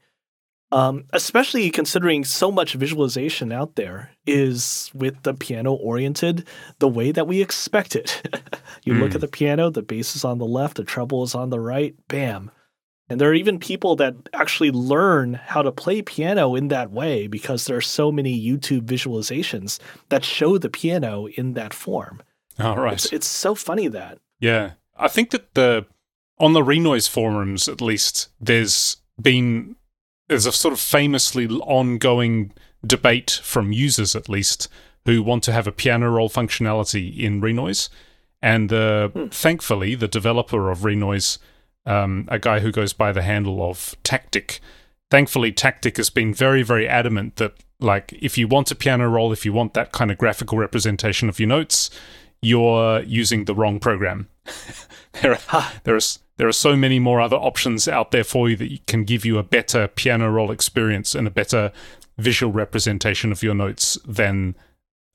Um, especially considering so much visualization out there is with the piano oriented the way that we expect it. *laughs* you look Mm. at the piano, the bass is on the left, the treble is on the right, bam. And there are even people that actually learn how to play piano in that way because there are so many YouTube visualizations that show the piano in that form. All right. It's, it's so funny that. Yeah, I think that the on the Renoise forums, at least, there's been there's a sort of famously ongoing debate from users, at least, who want to have a piano roll functionality in Renoise, and uh, Hmm. thankfully, the developer of Renoise, um, a guy who goes by the handle of taktik, thankfully, taktik has been very, very adamant that like if you want a piano roll, if you want that kind of graphical representation of your notes, you're using the wrong program. *laughs* there are there are there are so many more other options out there for you that can give you a better piano roll experience and a better visual representation of your notes than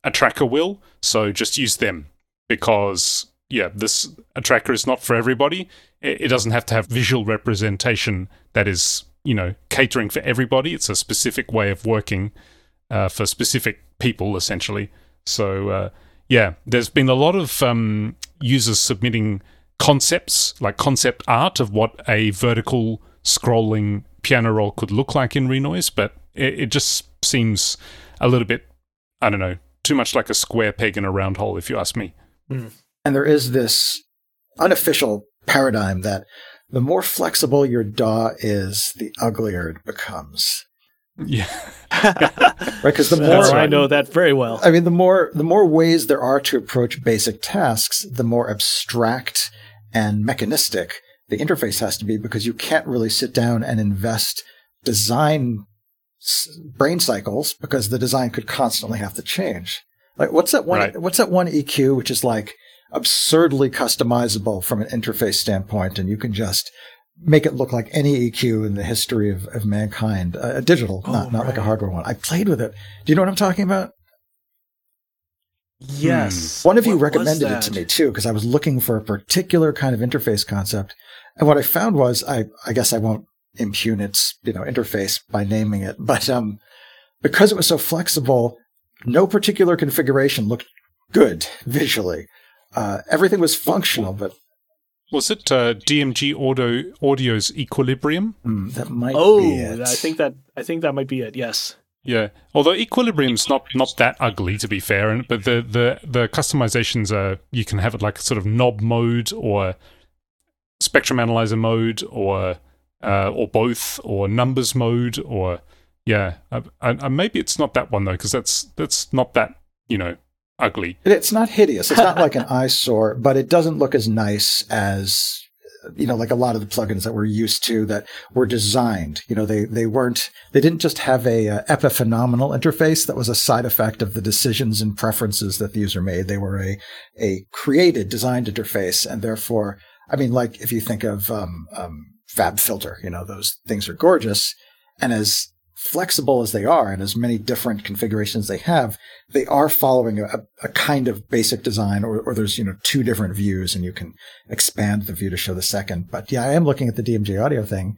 a tracker will. So just use them because yeah, this a tracker is not for everybody. It, doesn't have to have visual representation that is you know catering for everybody. It's a specific way of working uh, for specific people essentially. So uh, yeah, there's been a lot of um, users submitting concepts, like concept art of what a vertical scrolling piano roll could look like in Renoise, but it, it just seems a little bit, I don't know, too much like a square peg in a round hole, if you ask me. And there is this unofficial paradigm that the more flexible your DAW is, the uglier it becomes. Yeah. *laughs* Right? Because the more That's. I know that very well. I mean, the more the more ways there are to approach basic tasks, the more abstract and mechanistic the interface has to be, because you can't really sit down and invest design s- brain cycles because the design could constantly have to change. Like, what's that one? Right. What's that one EQ which is like absurdly customizable from an interface standpoint, and you can just make it look like any EQ in the history of, of mankind, uh, digital, Oh, not not like a hardware one. I played with it. Do you know what I'm talking about? yes. One of you What was recommended it to me too, because I was looking for a particular kind of interface concept. And what I found was, I, I guess I won't impugn its, you know, interface by naming it, *laughs* but, um, because it was so flexible, no particular configuration looked good visually. Uh, everything was functional, but Was it uh, DMG Audio Audio's Equilibrium? mm, that might Oh, be it. I think that I think that might be it. Yes. Yeah, although Equilibrium's not not that ugly to be fair, and but the the the customizations are you can have it like a sort of knob mode or spectrum analyzer mode or uh, or both or numbers mode or yeah, uh, uh, uh, maybe it's not that one though because that's that's not that you know ugly. It's not hideous. It's not like an *laughs* eyesore, but it doesn't look as nice as you know, like a lot of the plugins that we're used to that were designed. You know, they they weren't they didn't just have a uh, epiphenomenal interface that was a side effect of the decisions and preferences that the user made. They were a a created, designed interface, and therefore, I mean, like if you think of um, um, FabFilter, you know, those things are gorgeous, and as flexible as they are, and as many different configurations they have, they are following a, a kind of basic design, or, or there's you know two different views, and you can expand the view to show the second. But yeah, I am looking at the DMG audio thing.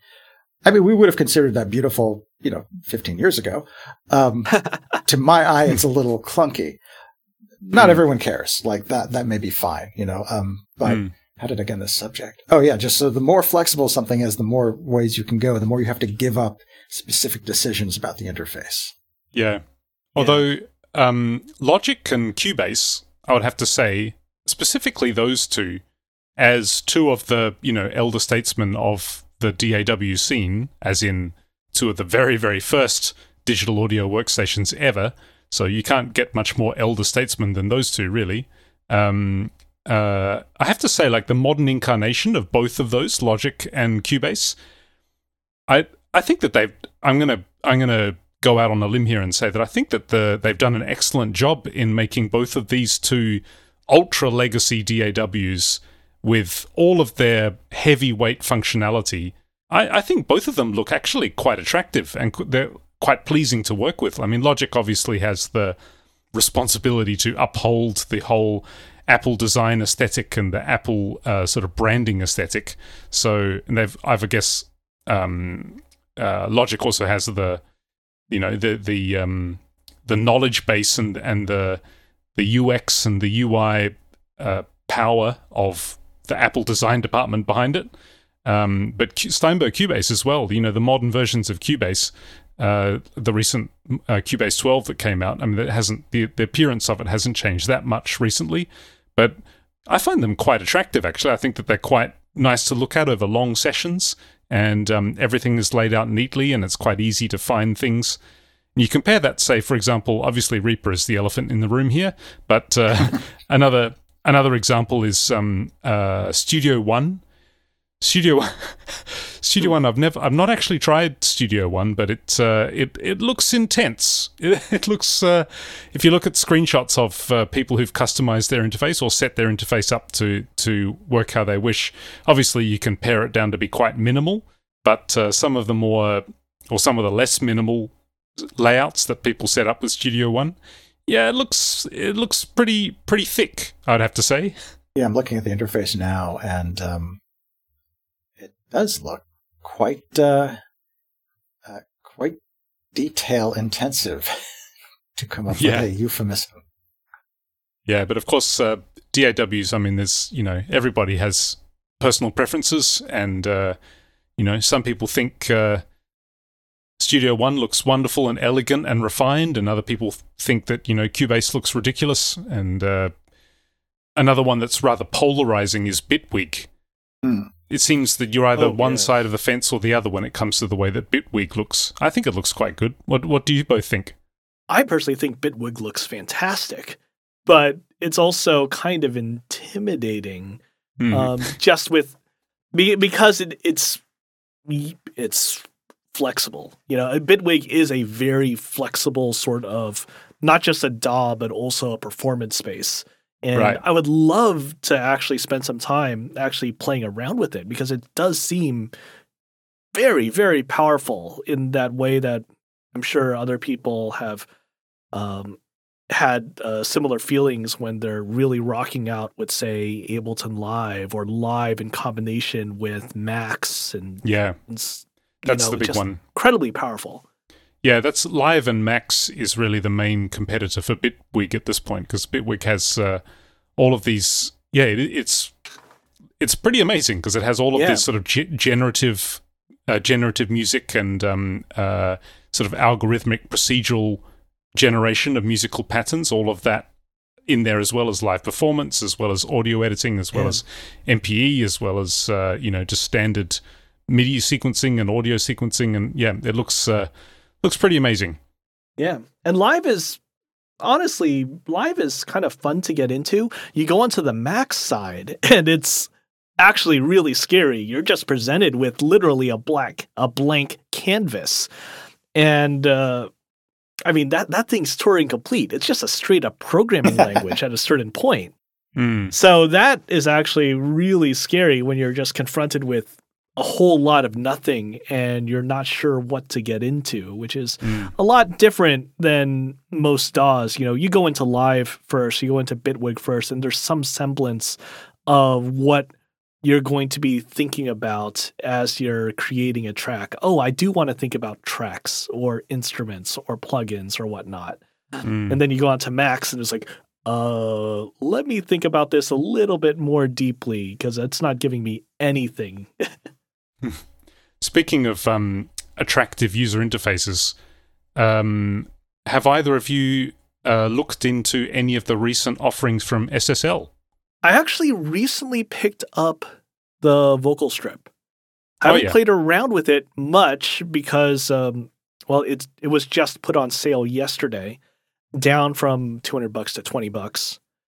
I mean, we would have considered that beautiful, you know, 15 years ago. Um, *laughs* to my eye, it's a little clunky. Not Mm. everyone cares. Like that, that may be fine, you know. Um, but Mm. how did I get on this subject? Oh yeah, just so the more flexible something is, the more ways you can go, the more you have to give up specific decisions about the interface. Yeah. Although um, Logic and Cubase, I would have to say, specifically those two, as two of the you know elder statesmen of the DAW scene, as in two of the very very first digital audio workstations ever. So you can't get much more elder statesmen than those two, really. Um, uh, I have to say, like the modern incarnation of both of those, Logic and Cubase, I I think that they've. I'm gonna I'm gonna go out on a limb here and say that I think that the they've done an excellent job in making both of these two ultra legacy DAWs with all of their heavyweight functionality. I, I think both of them look actually quite attractive and they're quite pleasing to work with. I mean, Logic obviously has the responsibility to uphold the whole Apple design aesthetic and the Apple uh, sort of branding aesthetic. So they've, I've I guess, um, uh, Logic also has the, you know, the the um, the knowledge base and and the the UX and the UI uh, power of the Apple design department behind it. Um, but Steinberg Cubase as well. You know, the modern versions of Cubase, uh, the recent uh, Cubase 12 that came out. I mean, it hasn't the, the appearance of it hasn't changed that much recently, but I find them quite attractive. Actually, I think that they're quite nice to look at over long sessions, and um, everything is laid out neatly, and it's quite easy to find things. You compare that, say, for example, obviously Reaper is the elephant in the room here, but uh, *laughs* another another example is um, uh, Studio One. Studio *laughs* Studio One. I've never, I've not actually tried Studio One, but it uh, it it looks intense. It, *laughs* it looks. Uh, if you look at screenshots of uh, people who've customized their interface or set their interface up to to work how they wish, obviously you can pare it down to be quite minimal. But uh, some of the more or some of the less minimal layouts that people set up with Studio One, yeah, it looks it looks pretty pretty thick. I'd have to say. Yeah, I'm looking at the interface now, and um, does look quite uh, uh, quite detail intensive *laughs* to come up Yeah. with a euphemism. Yeah, but of course, uh, DAWs. I mean, there's you know everybody has personal preferences, and uh, you know some people think uh, Studio One looks wonderful and elegant and refined, and other people think that you know Cubase looks ridiculous. And uh, another one that's rather polarizing is Bitwig. Hmm. It seems that you're either Oh, one yeah. side of the fence or the other when it comes to the way that Bitwig looks. I think it looks quite good. What What do you both think? I personally think Bitwig looks fantastic, but it's also kind of intimidating Hmm. um, just with because it, it's it's flexible. You know, Bitwig is a very flexible sort of not just a DAW but also a performance space. And Right. I would love to actually spend some time actually playing around with it because it does seem very, very powerful in that way that I'm sure other people have um, had uh, similar feelings when they're really rocking out with, say, Ableton Live or Live in combination with Max and, yeah, and that's know, the big one. Incredibly powerful. Yeah, that's Live and Max is really the main competitor for Bitwig at this point because Bitwig has uh, all of these. Yeah, it, it's it's pretty amazing because it has all of Yeah. this sort of ge- generative uh, generative music and um, uh, sort of algorithmic procedural generation of musical patterns. All of that in there as well as live performance, as well as audio editing, as well Yeah. as MPE, as well as uh, you know just standard MIDI sequencing and audio sequencing, and yeah, it looks. Uh, Looks pretty amazing. Yeah. And live is honestly, live is kind of fun to get into. You go onto the Max side *laughs* and it's actually really scary. You're just presented with literally a black a blank canvas. And uh I mean that that thing's Turing complete. It's just a straight up programming *laughs* language at a certain point. Mm. So that is actually really scary when you're just confronted with a whole lot of nothing and you're not sure what to get into, which is Mm. a lot different than most DAWs. You know, you go into live first, you go into Bitwig first, and there's some semblance of what you're going to be thinking about as you're creating a track. Oh, I do want to think about tracks or instruments or plugins or whatnot. Mm. And then you go on to Max and it's like, uh, let me think about this a little bit more deeply because it's not giving me anything. *laughs* Speaking of um, attractive user interfaces, um, have either of you uh, looked into any of the recent offerings from SSL? I actually recently picked up the vocal strip. I Oh, haven't yeah. played around with it much because, um, well, it's it was just put on sale yesterday, down from two hundred bucks to twenty bucks,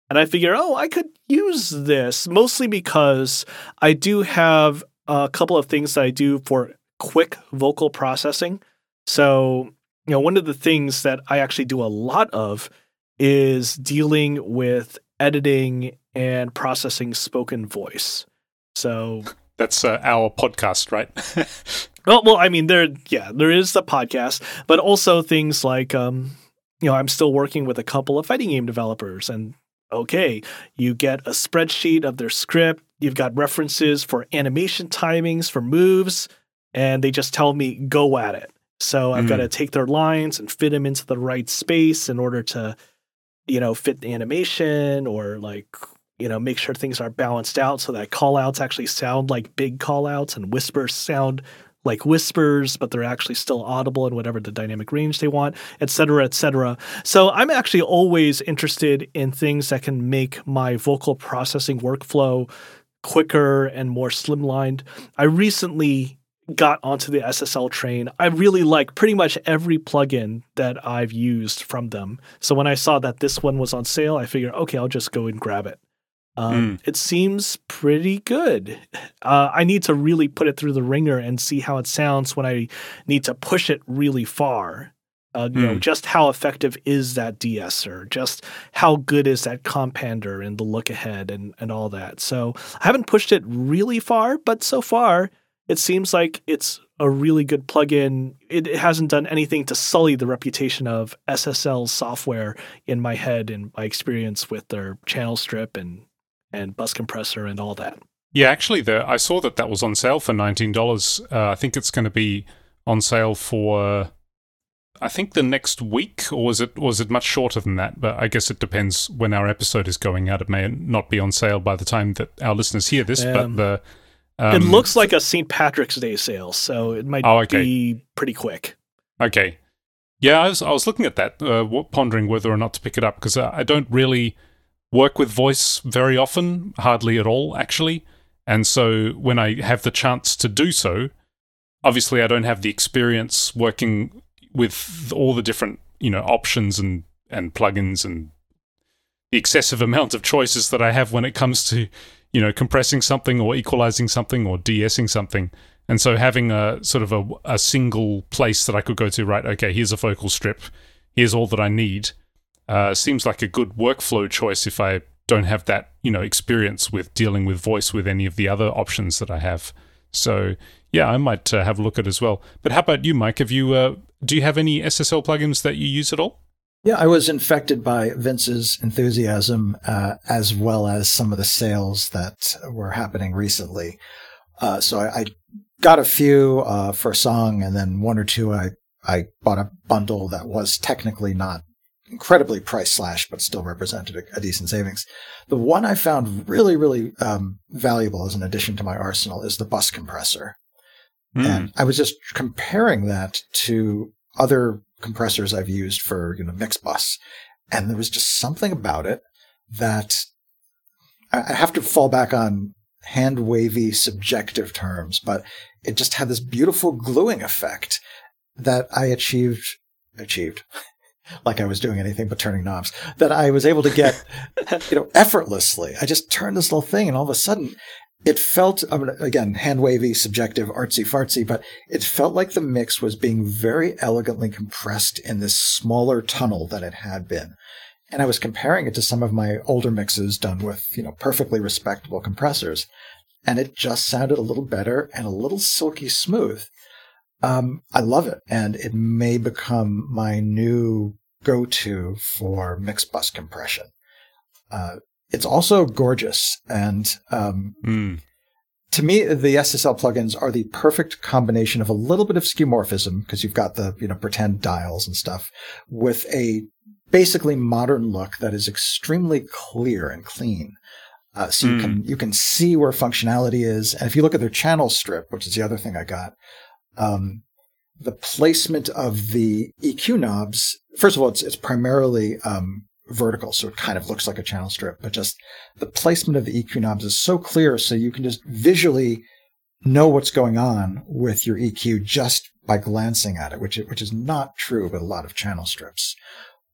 and I figure, oh, I could use this mostly because I do have a couple of things that I do for quick vocal processing. So, you know, one of the things that I actually do a lot of is dealing with editing and processing spoken voice. So, *laughs* That's uh, our podcast, right? *laughs* well, well, I mean, there, yeah, there is the podcast, but also things like, um, you know, I'm still working with a couple of fighting game developers, and okay, you get a spreadsheet of their script, you've got references for animation timings for moves, and they just tell me go at it. So I've got Mm. to take their lines and fit them into the right space in order to, you know, fit the animation or like, you know, make sure things are balanced out so that call outs actually sound like big call outs and whispers sound like whispers, but they're actually still audible in whatever the dynamic range they want, et cetera, et cetera. So I'm actually always interested in things that can make my vocal processing workflow quicker and more slimlined. I recently got onto the SSL train. I really like pretty much every plugin that I've used from them. So when I saw that this one was on sale, I figured, okay, I'll just go and grab it. Um, It seems pretty good. Uh, I need to really put it through the ringer and see how it sounds when I need to push it really far. Uh, you know, Hmm. just how effective is that de-esser? Just how good is that compander and the look ahead and, and all that? So I haven't pushed it really far, but so far it seems like it's a really good plugin. It, it hasn't done anything to sully the reputation of SSL software in my head and my experience with their channel strip and and bus compressor and all that. Yeah, actually, the, I saw that that was on sale for nineteen dollars. Uh, I think it's going to be on sale for, I think the next week, or was it was it much shorter than that? But I guess it depends when our episode is going out. It may not be on sale by the time that our listeners hear this. Um, but the it um, looks like a St. Patrick's Day sale, so it might Oh, okay. be pretty quick. Okay. Yeah, I was, I was looking at that, uh, pondering whether or not to pick it up because I don't really work with voice very often, hardly at all, actually. And so when I have the chance to do so, obviously I don't have the experience working with all the different, you know, options and, and plugins and the excessive *laughs* amount of choices that I have when it comes to, you know, compressing something or equalizing something or de-essing something. And so having a sort of a, a single place that I could go to, right? Okay, here's a vocal strip. Here's all that I need. Uh, seems like a good workflow choice if I don't have that, you know, experience with dealing with voice with any of the other options that I have. So yeah, I might uh, have a look at as well. But how about you, Mike? Have you uh, do you have any SSL plugins that you use at all? Yeah, I was infected by Vince's enthusiasm, uh, as well as some of the sales that were happening recently. Uh, so I, I got a few uh, for a song, and then one or two I I bought a bundle that was technically not incredibly price slash, but still represented a, a decent savings. The one I found really, really um, valuable as an addition to my arsenal is the bus compressor. Hmm. And I was just comparing that to other compressors I've used for, you know, Mixbus. And there was just something about it that I I have to fall back on hand wavy subjective terms, but it just had this beautiful gluing effect that I achieved, achieved, *laughs* like I was doing anything but turning knobs, that I was able to get, *laughs* you know, effortlessly. I just turned this little thing and all of a sudden it felt, again, hand wavy, subjective, artsy fartsy, but it felt like the mix was being very elegantly compressed in this smaller tunnel than it had been. And I was comparing it to some of my older mixes done with, you know, perfectly respectable compressors. And it just sounded a little better and a little silky smooth. Um, I love it. And it may become my new go-to for mixed bus compression. Uh, it's also gorgeous and, um, Hmm. to me, the SSL plugins are the perfect combination of a little bit of skeuomorphism because you've got the you know pretend dials and stuff with a basically modern look that is extremely clear and clean. Uh, so you can you can see where functionality is, and if you look at their channel strip, which is the other thing I got, um, the placement of the EQ knobs. First of all, it's it's primarily um, vertical, so it kind of looks like a channel strip, but just the placement of the EQ knobs is so clear, so you can just visually know what's going on with your EQ just by glancing at it, which which is not true with a lot of channel strips.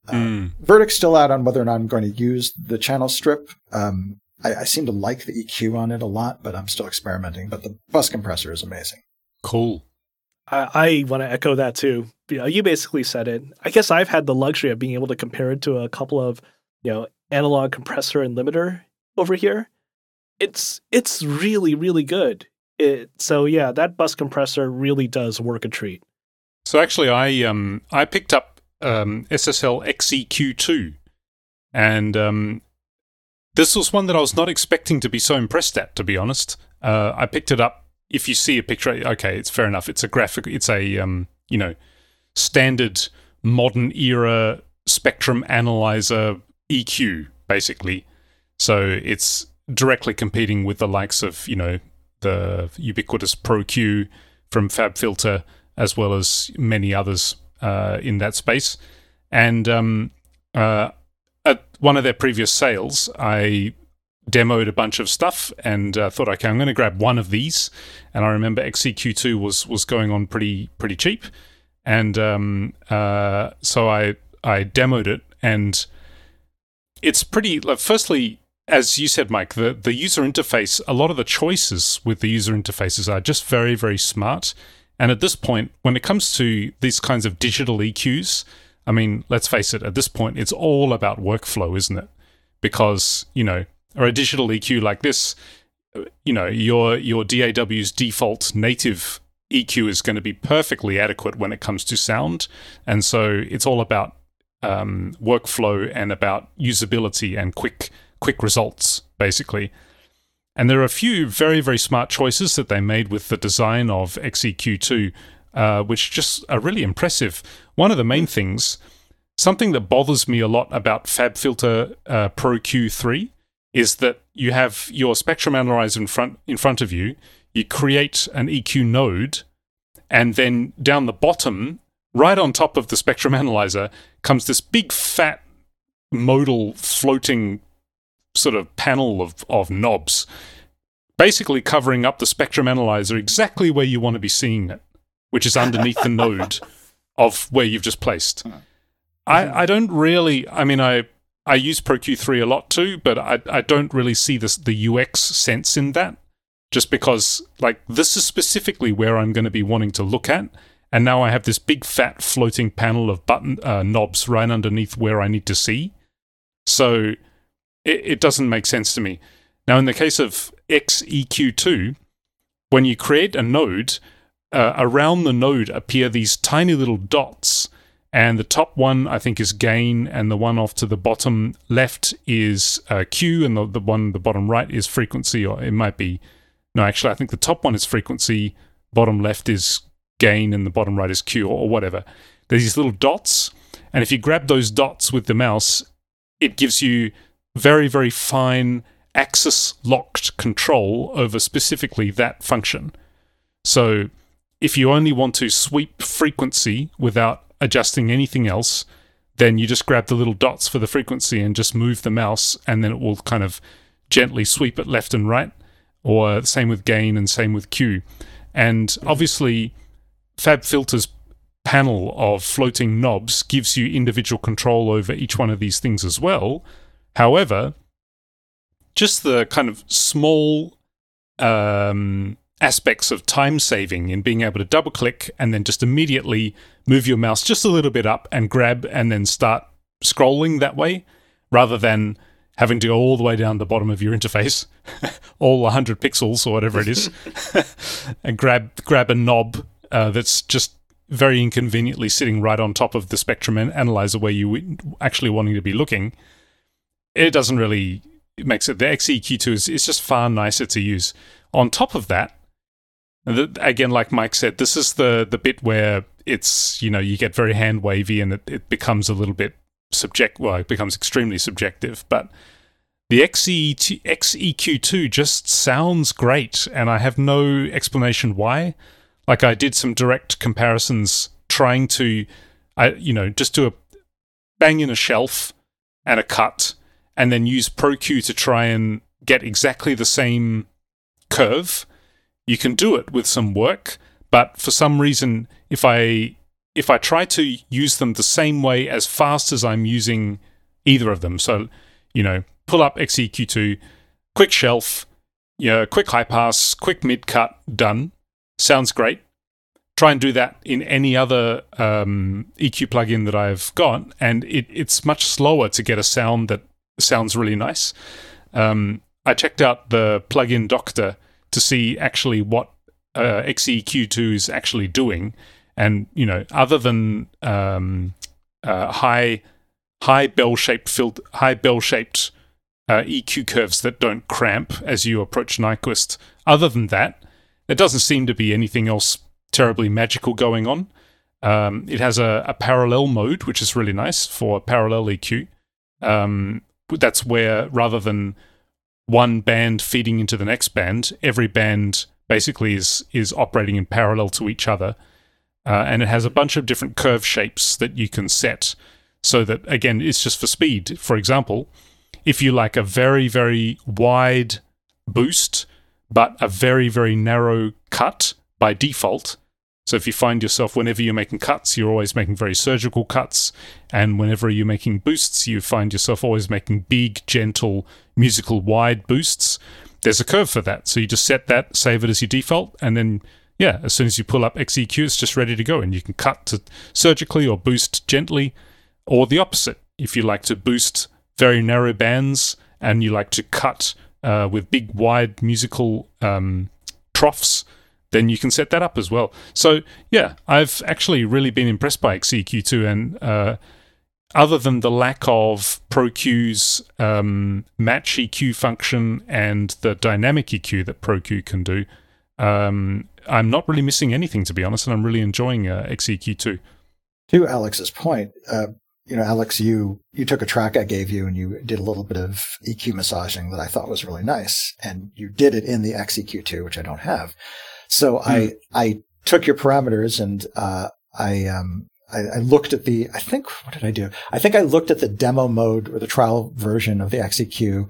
Mm. Uh, verdict's still out on whether or not I'm going to use the channel strip. Um, I, I, seem to like the EQ on it a lot, but I'm still experimenting. But the bus compressor is amazing. Cool. I, I want to echo that too. You know, you basically said it. I guess I've had the luxury of being able to compare it to a couple of, you know, analog compressor and limiter over here. It's it's really really good. It, so yeah, that bus compressor really does work a treat. So actually, I um I picked up um, SSL XEQ2, and um, this was one that I was not expecting to be so impressed at. To be honest, uh, I picked it up. If you see a picture, okay, it's fair enough. It's a graphic. It's a um, you know standard modern era spectrum analyzer EQ, basically. So it's directly competing with the likes of you know the ubiquitous Pro Q from FabFilter, as well as many others uh, in that space. And um, uh, at one of their previous sales, I demoed a bunch of stuff and uh, thought, okay, I'm going to grab one of these. And I remember XEQ2 was was going on pretty pretty cheap, and um, uh, so I I demoed it, and it's pretty. Like, firstly, as you said, Mike, the the user interface, a lot of the choices with the user interfaces are just very very smart. And at this point, when it comes to these kinds of digital EQs, I mean, let's face it, at this point, it's all about workflow, isn't it? Because, you know, or a digital EQ like this, you know, your your DAW's default native EQ is going to be perfectly adequate when it comes to sound, and so it's all about um, workflow and about usability and quick quick results, basically. And there are a few very, very smart choices that they made with the design of XEQ2, uh, which just are really impressive. One of the main things, something that bothers me a lot about FabFilter uh, Pro Q3, is that you have your spectrum analyzer in front in front of you. You create an EQ node, and then down the bottom, right on top of the spectrum analyzer, comes this big fat modal floating sort of panel of, of knobs, basically covering up the spectrum analyzer exactly where you want to be seeing it, which is underneath the node *laughs* of where you've just placed. I, I don't really, I mean, I, I use ProQ3 a lot too, but I, I don't really see this, the UX sense in that just because, like, this is specifically where I'm going to be wanting to look at. And now I have this big fat floating panel of button uh, knobs right underneath where I need to see. So it, it doesn't make sense to me. Now, in the case of XEQ2, when you create a node, uh, around the node appear these tiny little dots. And the top one, I think, is gain, and the one off to the bottom left is uh, Q, and the, the one the bottom right is frequency, or it might be. No, actually, I think the top one is frequency, bottom left is gain, and the bottom right is Q, or, or whatever. There's these little dots, and if you grab those dots with the mouse, it gives you very, very fine axis locked control over specifically that function. So if you only want to sweep frequency without adjusting anything else, then you just grab the little dots for the frequency and just move the mouse, and then it will kind of gently sweep it left and right. Or same with gain and same with Q. And obviously, FabFilter's panel of floating knobs gives you individual control over each one of these things as well. However, just the kind of small um, aspects of time saving in being able to double click and then just immediately move your mouse just a little bit up and grab and then start scrolling that way rather than having to go all the way down the bottom of your interface, *laughs* all 100 pixels or whatever it is, *laughs* and grab grab a knob uh, that's just very inconveniently sitting right on top of the spectrum analyzer where you actually wanting to be looking. It doesn't really it makes it the XEQ2 is, is just far nicer to use. on top of that, again, like Mike said, this is the the bit where it's you know you get very hand wavy and it, it becomes a little bit subject. Well, it becomes extremely subjective, but the XE XEQ2 just sounds great, and I have no explanation why. Like I did some direct comparisons, trying to, I you know, just do a bang in a shelf and a cut, and then use ProQ to try and get exactly the same curve. You can do it with some work, but for some reason, if I if I try to use them the same way as fast as I'm using either of them, so you know, pull up XEQ2, quick shelf, yeah, quick high pass, quick mid cut, done. Sounds great. Try and do that in any other um, EQ plugin that I've got, and it, it's much slower to get a sound that sounds really nice. Um, I checked out the plugin Doctor to see actually what uh, XEQ2 is actually doing, and you know, other than um, uh, high high bell shaped filled high bell shaped uh, EQ curves that don't cramp as you approach Nyquist. Other than that, there doesn't seem to be anything else terribly magical going on. Um, it has a, a, parallel mode, which is really nice for parallel EQ. Um, that's where rather than one band feeding into the next band, every band basically is is operating in parallel to each other, uh, and it has a bunch of different curve shapes that you can set. So that again, it's just for speed. For example, if you like a very, very wide boost, but a very, very narrow cut by default. So if you find yourself, whenever you're making cuts, you're always making very surgical cuts. And whenever you're making boosts, you find yourself always making big, gentle, musical, wide boosts. There's a curve for that. So you just set that, save it as your default, and then yeah, as soon as you pull up XEQ, it's just ready to go. And you can cut to surgically or boost gently, or the opposite. If you like to boost very narrow bands and you like to cut uh, with big, wide musical um, troughs, then you can set that up as well. So, yeah, I've actually really been impressed by XEQ2. And uh, other than the lack of ProQ's um, match EQ function and the dynamic EQ that ProQ can do, um, I'm not really missing anything, to be honest, and I'm really enjoying uh, XEQ2. To Alex's point, uh, you know, Alex, you you took a track I gave you and you did a little bit of EQ massaging that I thought was really nice, and you did it in the XEQ2, which I don't have. So mm. I I took your parameters and uh, I um I, I, looked at the I think what did I do? I think I looked at the demo mode or the trial version of the XEQ,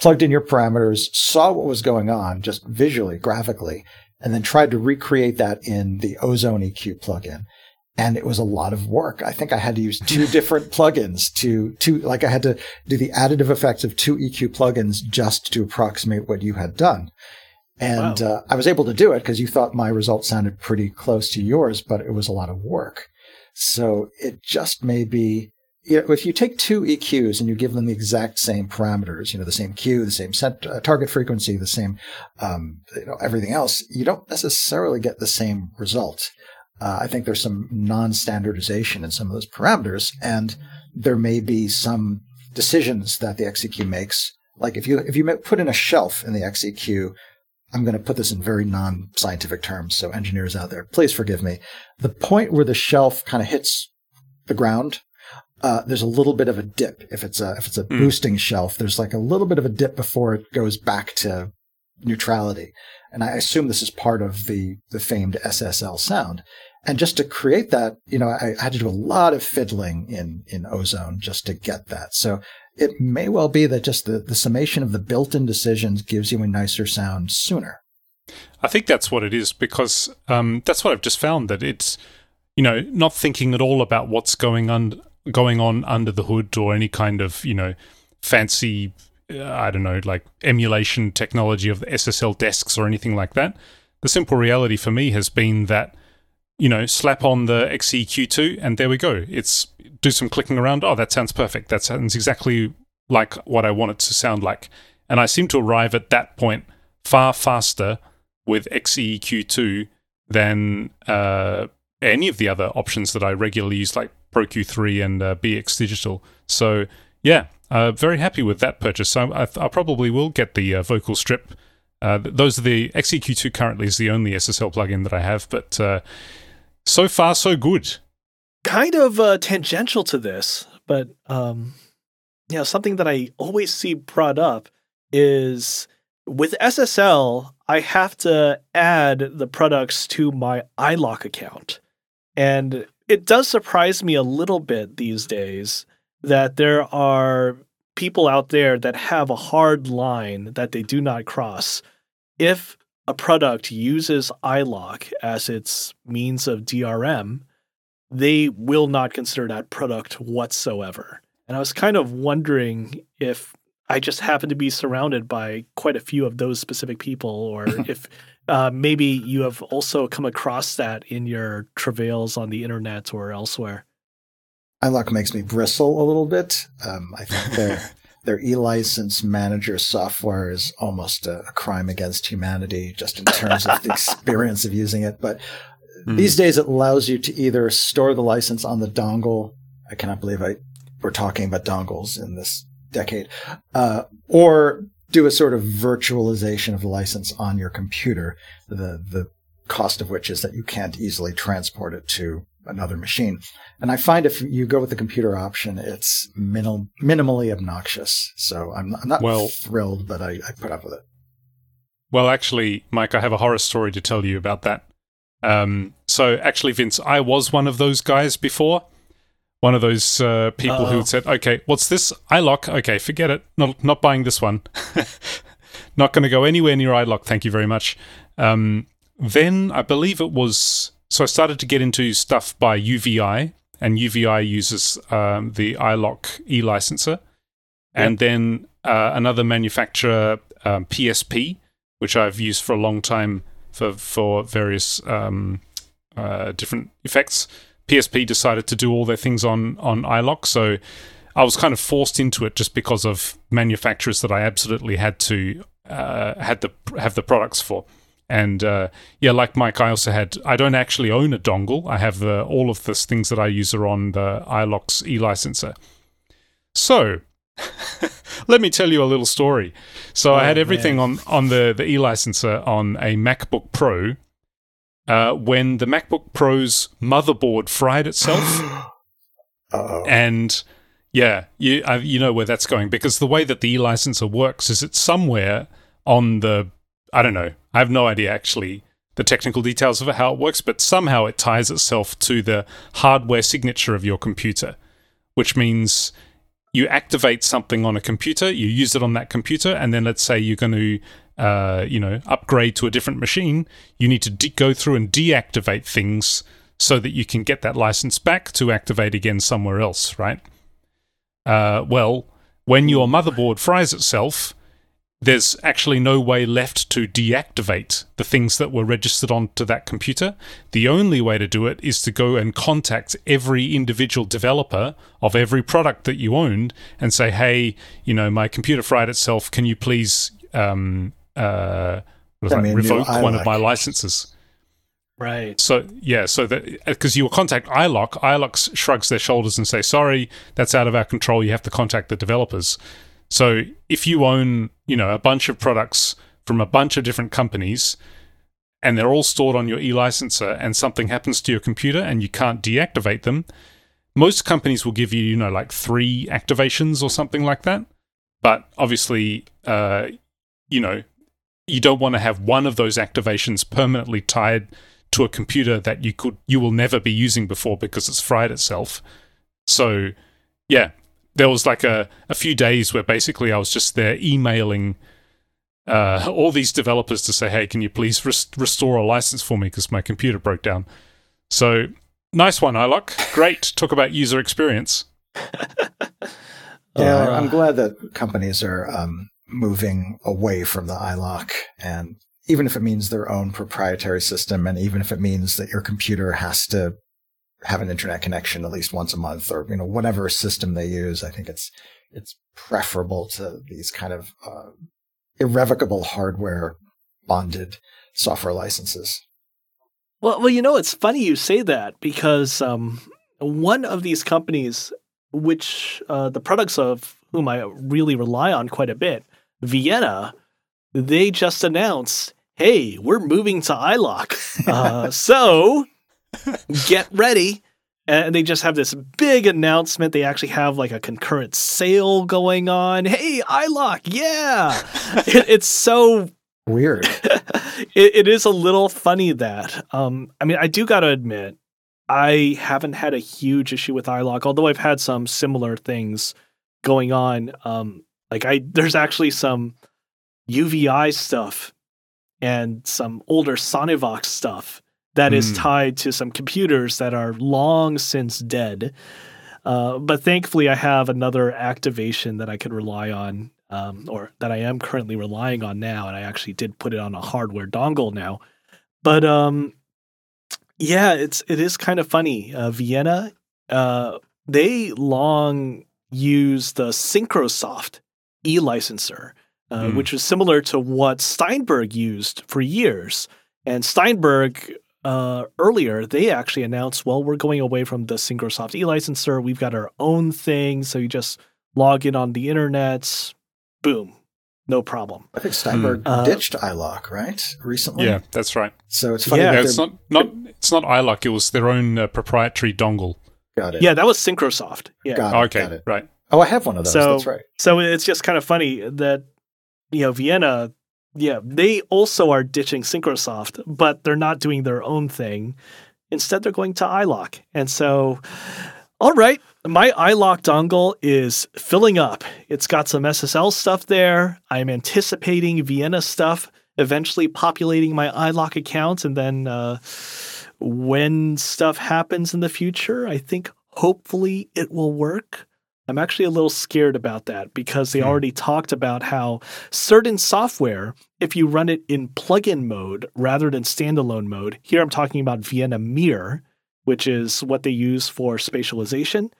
plugged in your parameters, saw what was going on just visually, graphically, and then tried to recreate that in the Ozone EQ plugin and it was a lot of work. I think I had to use two *laughs* different plugins to to like I had to do the additive effects of two EQ plugins just to approximate what you had done. And wow. uh, I was able to do it because you thought my results sounded pretty close to yours, but it was a lot of work. So it just may be, you know, if you take two EQs and you give them the exact same parameters, you know, the same Q, the same set, uh, target frequency, the same, um, you know, everything else, you don't necessarily get the same result. Uh, I think there's some non-standardization in some of those parameters, and there may be some decisions that the XEQ makes. Like if you if you put in a shelf in the XEQ, I'm going to put this in very non-scientific terms, so engineers out there, please forgive me. The point where the shelf kind of hits the ground, uh, there's a little bit of a dip. If it's a if it's a mm. boosting shelf, there's like a little bit of a dip before it goes back to neutrality. And I assume this is part of the the famed SSL sound. And just to create that, you know, I, I had to do a lot of fiddling in, in Ozone just to get that. So it may well be that just the, the summation of the built-in decisions gives you a nicer sound sooner. I think that's what it is because um, that's what I've just found that it's, you know, not thinking at all about what's going on going on under the hood or any kind of, you know, fancy, uh, I don't know, like emulation technology of the SSL desks or anything like that. The simple reality for me has been that you know, slap on the XEQ2 and there we go. It's do some clicking around. Oh, that sounds perfect. That sounds exactly like what I want it to sound like. And I seem to arrive at that point far faster with XEQ2 than uh, any of the other options that I regularly use, like ProQ3 and uh, BX Digital. So, yeah, uh, very happy with that purchase. So I, I probably will get the uh, vocal strip Uh, those are the XEQ2 currently is the only SSL plugin that I have, but uh, so far so good. Kind of uh, tangential to this, but um, you know, something that I always see brought up is with SSL, I have to add the products to my iLok account. And it does surprise me a little bit these days that there are people out there that have a hard line that they do not cross. If a product uses iLok as its means of DRM, they will not consider that product whatsoever. And I was kind of wondering if I just happen to be surrounded by quite a few of those specific people, or *laughs* if uh, maybe you have also come across that in your travails on the internet or elsewhere. iLok makes me bristle a little bit. Um, I think their *laughs* their e-license manager software is almost a, a, crime against humanity, just in terms of the *laughs* experience of using it. But mm. these days, it allows you to either store the license on the dongle. I cannot believe I we're talking about dongles in this decade, uh, or do a sort of virtualization of the license on your computer. The the cost of which is that you can't easily transport it to another machine. And I find if you go with the computer option, it's minimal, minimally obnoxious. So I'm, I'm not well, thrilled, but I, I, put up with it. Well, actually, Mike, I have a horror story to tell you about that. Um, so actually, Vince, I was one of those guys before one of those uh, people Uh-oh. who said, "Okay, what's this? iLok. Okay, forget it. Not not buying this one. *laughs* not going to go anywhere near iLok. Thank you very much." Um, then I believe it was so I started to get into stuff by UVI, and UVI uses um, the iLok e licenser, and then uh, another manufacturer, um, PSP, which I've used for a long time for for various um, uh, different effects. PSP decided to do all their things on on iLok, so I was kind of forced into it just because of manufacturers that I absolutely had to uh, had the have the products for. And uh, yeah, like Mike, I also had. I don't actually own a dongle. I have the all of the things that I use are on the iLok's e-licenser. So *laughs* let me tell you a little story. So oh, I had everything man. on on the the e-licenser on a MacBook Pro uh, when the MacBook Pro's motherboard fried itself. *gasps* and yeah, you uh, you know where that's going because the way that the e-licenser works is it's somewhere on the I don't know. I have no idea actually the technical details of how it works, but somehow it ties itself to the hardware signature of your computer, which means you activate something on a computer, you use it on that computer, and then let's say you're going to uh, you know, upgrade to a different machine, you need to de- go through and deactivate things so that you can get that license back to activate again somewhere else, right? Uh, well, when your motherboard fries itself, there's actually no way left to deactivate the things that were registered onto that computer. The only way to do it is to go and contact every individual developer of every product that you owned and say, hey, you know, my computer fried itself. Can you please um, uh, like, revoke one of my licenses. Right. So yeah, so that because you will contact iLok, iLok shrugs their shoulders and say, "Sorry, that's out of our control. You have to contact the developers." So if you own, you know, a bunch of products from a bunch of different companies, and they're all stored on your e-licenser, and something happens to your computer and you can't deactivate them, most companies will give you, you know, like three activations or something like that. But obviously, uh, you know, you don't want to have one of those activations permanently tied to a computer that you could you will never be using before because it's fried itself. So yeah, there was like a, a few days where basically I was just there emailing uh, all these developers to say, hey, can you please rest- restore a license for me because my computer broke down. So nice one, iLok. Great. Talk about user experience. yeah, uh, I'm glad that companies are um, moving away from the iLok and even if it means their own proprietary system and even if it means that your computer has to have an internet connection at least once a month or you know whatever system they use i think it's it's preferable to these kind of uh, irrevocable hardware bonded software licenses well well you know it's funny you say that because um, one of these companies which uh, the products of whom i really rely on quite a bit Vienna they just announced, hey, we're moving to iLok. *laughs* Uh, so get ready. And they just have this big announcement. They actually have like a concurrent sale going on. Hey, iLok, yeah. *laughs* it, it's so Weird. *laughs* it, it is a little funny that. Um, I mean, I do got to admit, I haven't had a huge issue with iLok, although I've had some similar things going on. Um, like I, there's actually some UVI stuff and some older Sonivox stuff that is Mm. tied to some computers that are long since dead. Uh, but thankfully, I have another activation that I could rely on, um, or that I am currently relying on now, and I actually did put it on a hardware dongle now. But um, yeah, it's it is kind of funny. Uh, Vienna, uh, they long used the Syncrosoft e-licenser, uh, Hmm. which was similar to what Steinberg used for years. And Steinberg uh, earlier, they actually announced, well, we're going away from the Syncrosoft e-licenser. We've got our own thing. So you just log in on the internet, boom, no problem. I think Steinberg Uh, ditched iLok, right? Recently. Yeah, that's right. So it's funny Yeah. Yeah, it's not not it's not iLok. It was their own uh, proprietary dongle. got it. Yeah, that was Syncrosoft. Yeah. Got it. okay, Got it. right. Oh, I have one of those. So- That's right. So it's just kind of funny that you know Vienna, yeah, they also are ditching Syncrosoft, but they're not doing their own thing. Instead, they're going to iLok, and so, all right, my iLok dongle is filling up. It's got some SSL stuff there. I'm anticipating Vienna stuff eventually populating my iLok account, and then uh, when stuff happens in the future, I think hopefully it will work. I'm actually a little scared about that because they Hmm. already talked about how certain software, if you run it in plugin mode rather than standalone mode, here I'm talking about Vienna Mirror, which is what they use for spatialization.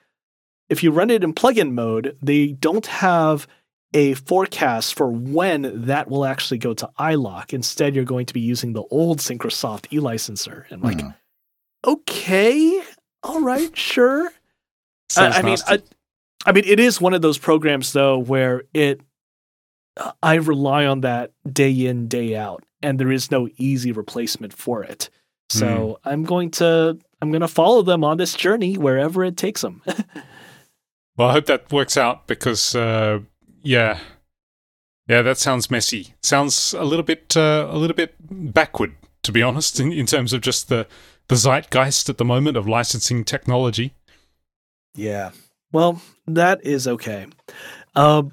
If you run it in plugin mode, they don't have a forecast for when that will actually go to iLok. Instead, you're going to be using the old Syncrosoft e-licenser. And like, Hmm. okay, all right, sure. I, I mean. I, I mean, it is one of those programs though where it, uh, I rely on that day in day out, and there is no easy replacement for it. So I'm going to I'm going to follow them on this journey wherever it takes them. *laughs* Well, I hope that works out because, uh, yeah, yeah, that sounds messy. Sounds a little bit, uh, a little bit backward, to be honest, in, in terms of just the the zeitgeist at the moment of licensing technology. yeah. Well, that is okay. Um,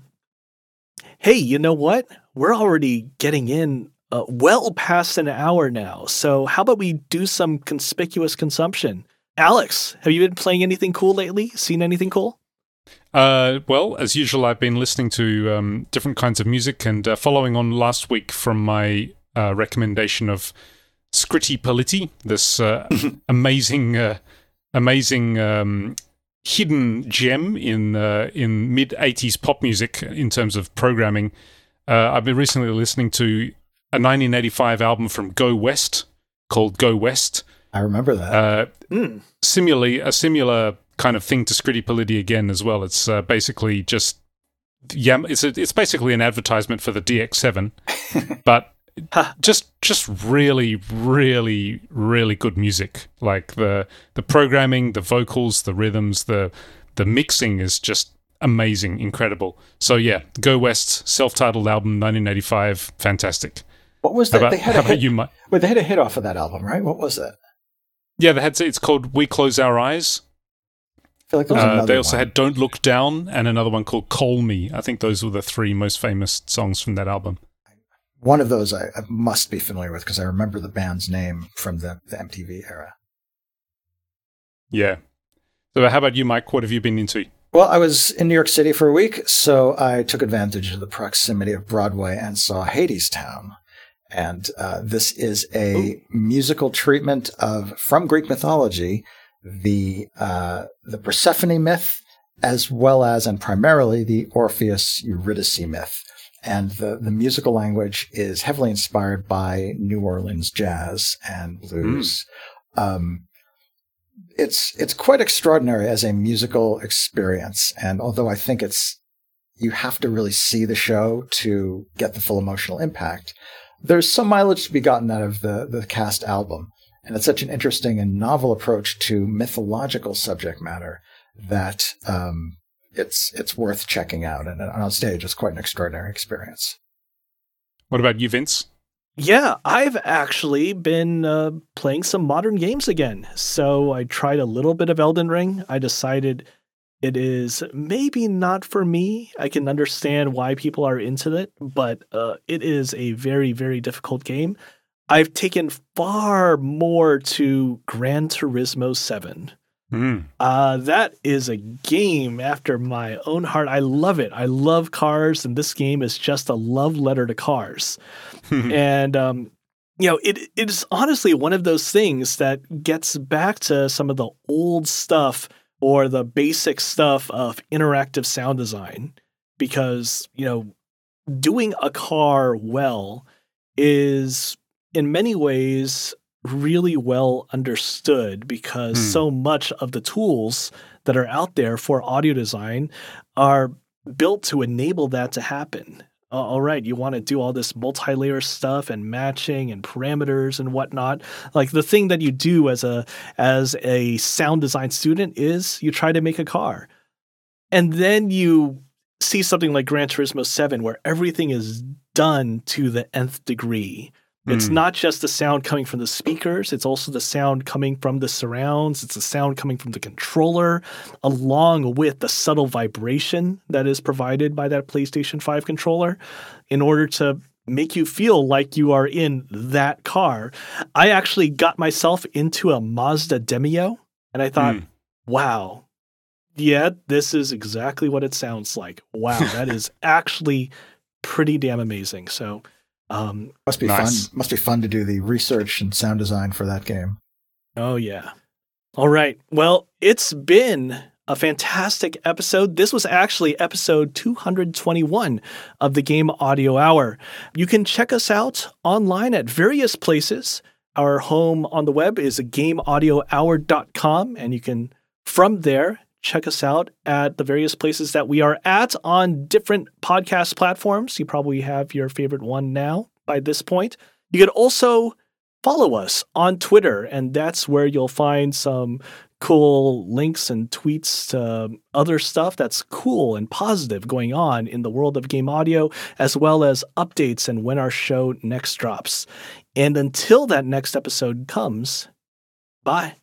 hey, you know what? We're already getting in uh, well past an hour now. So how about we do some conspicuous consumption? Alex, have you been playing anything cool lately? Seen anything cool? Uh, well, as usual, I've been listening to um, different kinds of music and uh, following on last week from my uh, recommendation of Scritti Politti, this uh, *laughs* amazing, uh, amazing um, hidden gem in uh, in mid '80s pop music in terms of programming. Uh, I've been recently listening to a 1985 album from Go West called Go West. I remember that. Uh, Hmm. similarly a similar kind of thing to Scritti Politti again as well. It's uh, basically just yeah, it's a, it's basically an advertisement for the DX7, *laughs* but Ha. Just just really really really good music. Like the the programming, the vocals, the rhythms, the the mixing is just amazing, incredible. So yeah, Go West self-titled album 1985, fantastic. what was that? about, they had a hit. you, Mike? Wait, they had a hit off of that album, right? What was that? Yeah, they had it's called We Close Our Eyes. I feel like Uh, another they also one. had "Don't Look Down" and another one called "Call Me." I think those were the three most famous songs from that album. One of those I, I must be familiar with because I remember the band's name from the, the MTV era. Yeah. So, how about you, Mike? What have you been into? Well, I was in New York City for a week, so I took advantage of the proximity of Broadway and saw Hadestown. And uh, this is a musical treatment of from Greek mythology, the uh, the Persephone myth, as well as and primarily the Orpheus Eurydice myth. And the, the musical language is heavily inspired by New Orleans jazz and blues. Um, it's it's quite extraordinary as a musical experience, and although I think it's you have to really see the show to get the full emotional impact. There's some mileage to be gotten out of the, the cast album. And it's such an interesting and novel approach to mythological subject matter that um, it's it's worth checking out. And on stage, it's quite an extraordinary experience. What about you, Vince? Yeah, I've actually been uh, playing some modern games again. So I tried a little bit of Elden Ring. I decided it is maybe not for me. I can understand why people are into it, but uh, it is a very, very difficult game. I've taken far more to Gran Turismo 7. Mm. Uh, that is a game after my own heart. I love it. I love cars, and this game is just a love letter to cars. *laughs* and um, you know, it it is honestly one of those things that gets back to some of the old stuff or the basic stuff of interactive sound design, because you know, doing a car well is in many ways really well understood because hmm. so much of the tools that are out there for audio design are built to enable that to happen. Uh, all right, you want to do all this multi-layer stuff and matching and parameters and whatnot. Like the thing that you do as a as a sound design student is you try to make a car, and then you see something like Gran Turismo Seven where everything is done to the nth degree it's mm. not just the sound coming from the speakers, it's also the sound coming from the surrounds, it's the sound coming from the controller, along with the subtle vibration that is provided by that PlayStation 5 controller in order to make you feel like you are in that car. I actually got myself into a Mazda Demio and I thought, mm. wow, yeah, this is exactly what it sounds like. Wow, that is *laughs* actually pretty damn amazing. So, um, must be nice. fun. Must be fun to do the research and sound design for that game. Oh yeah. All right. Well, it's been a fantastic episode. This was actually episode 221 of the Game Audio Hour. You can check us out online at various places. Our home on the web is gameaudiohour.com, and you can, from there, check us out at the various places that we are at on different podcast platforms. You probably have your favorite one now by this point. You can also follow us on Twitter, and that's where you'll find some cool links and tweets to other stuff that's cool and positive going on in the world of game audio, as well as updates and when our show next drops. And until that next episode comes, bye.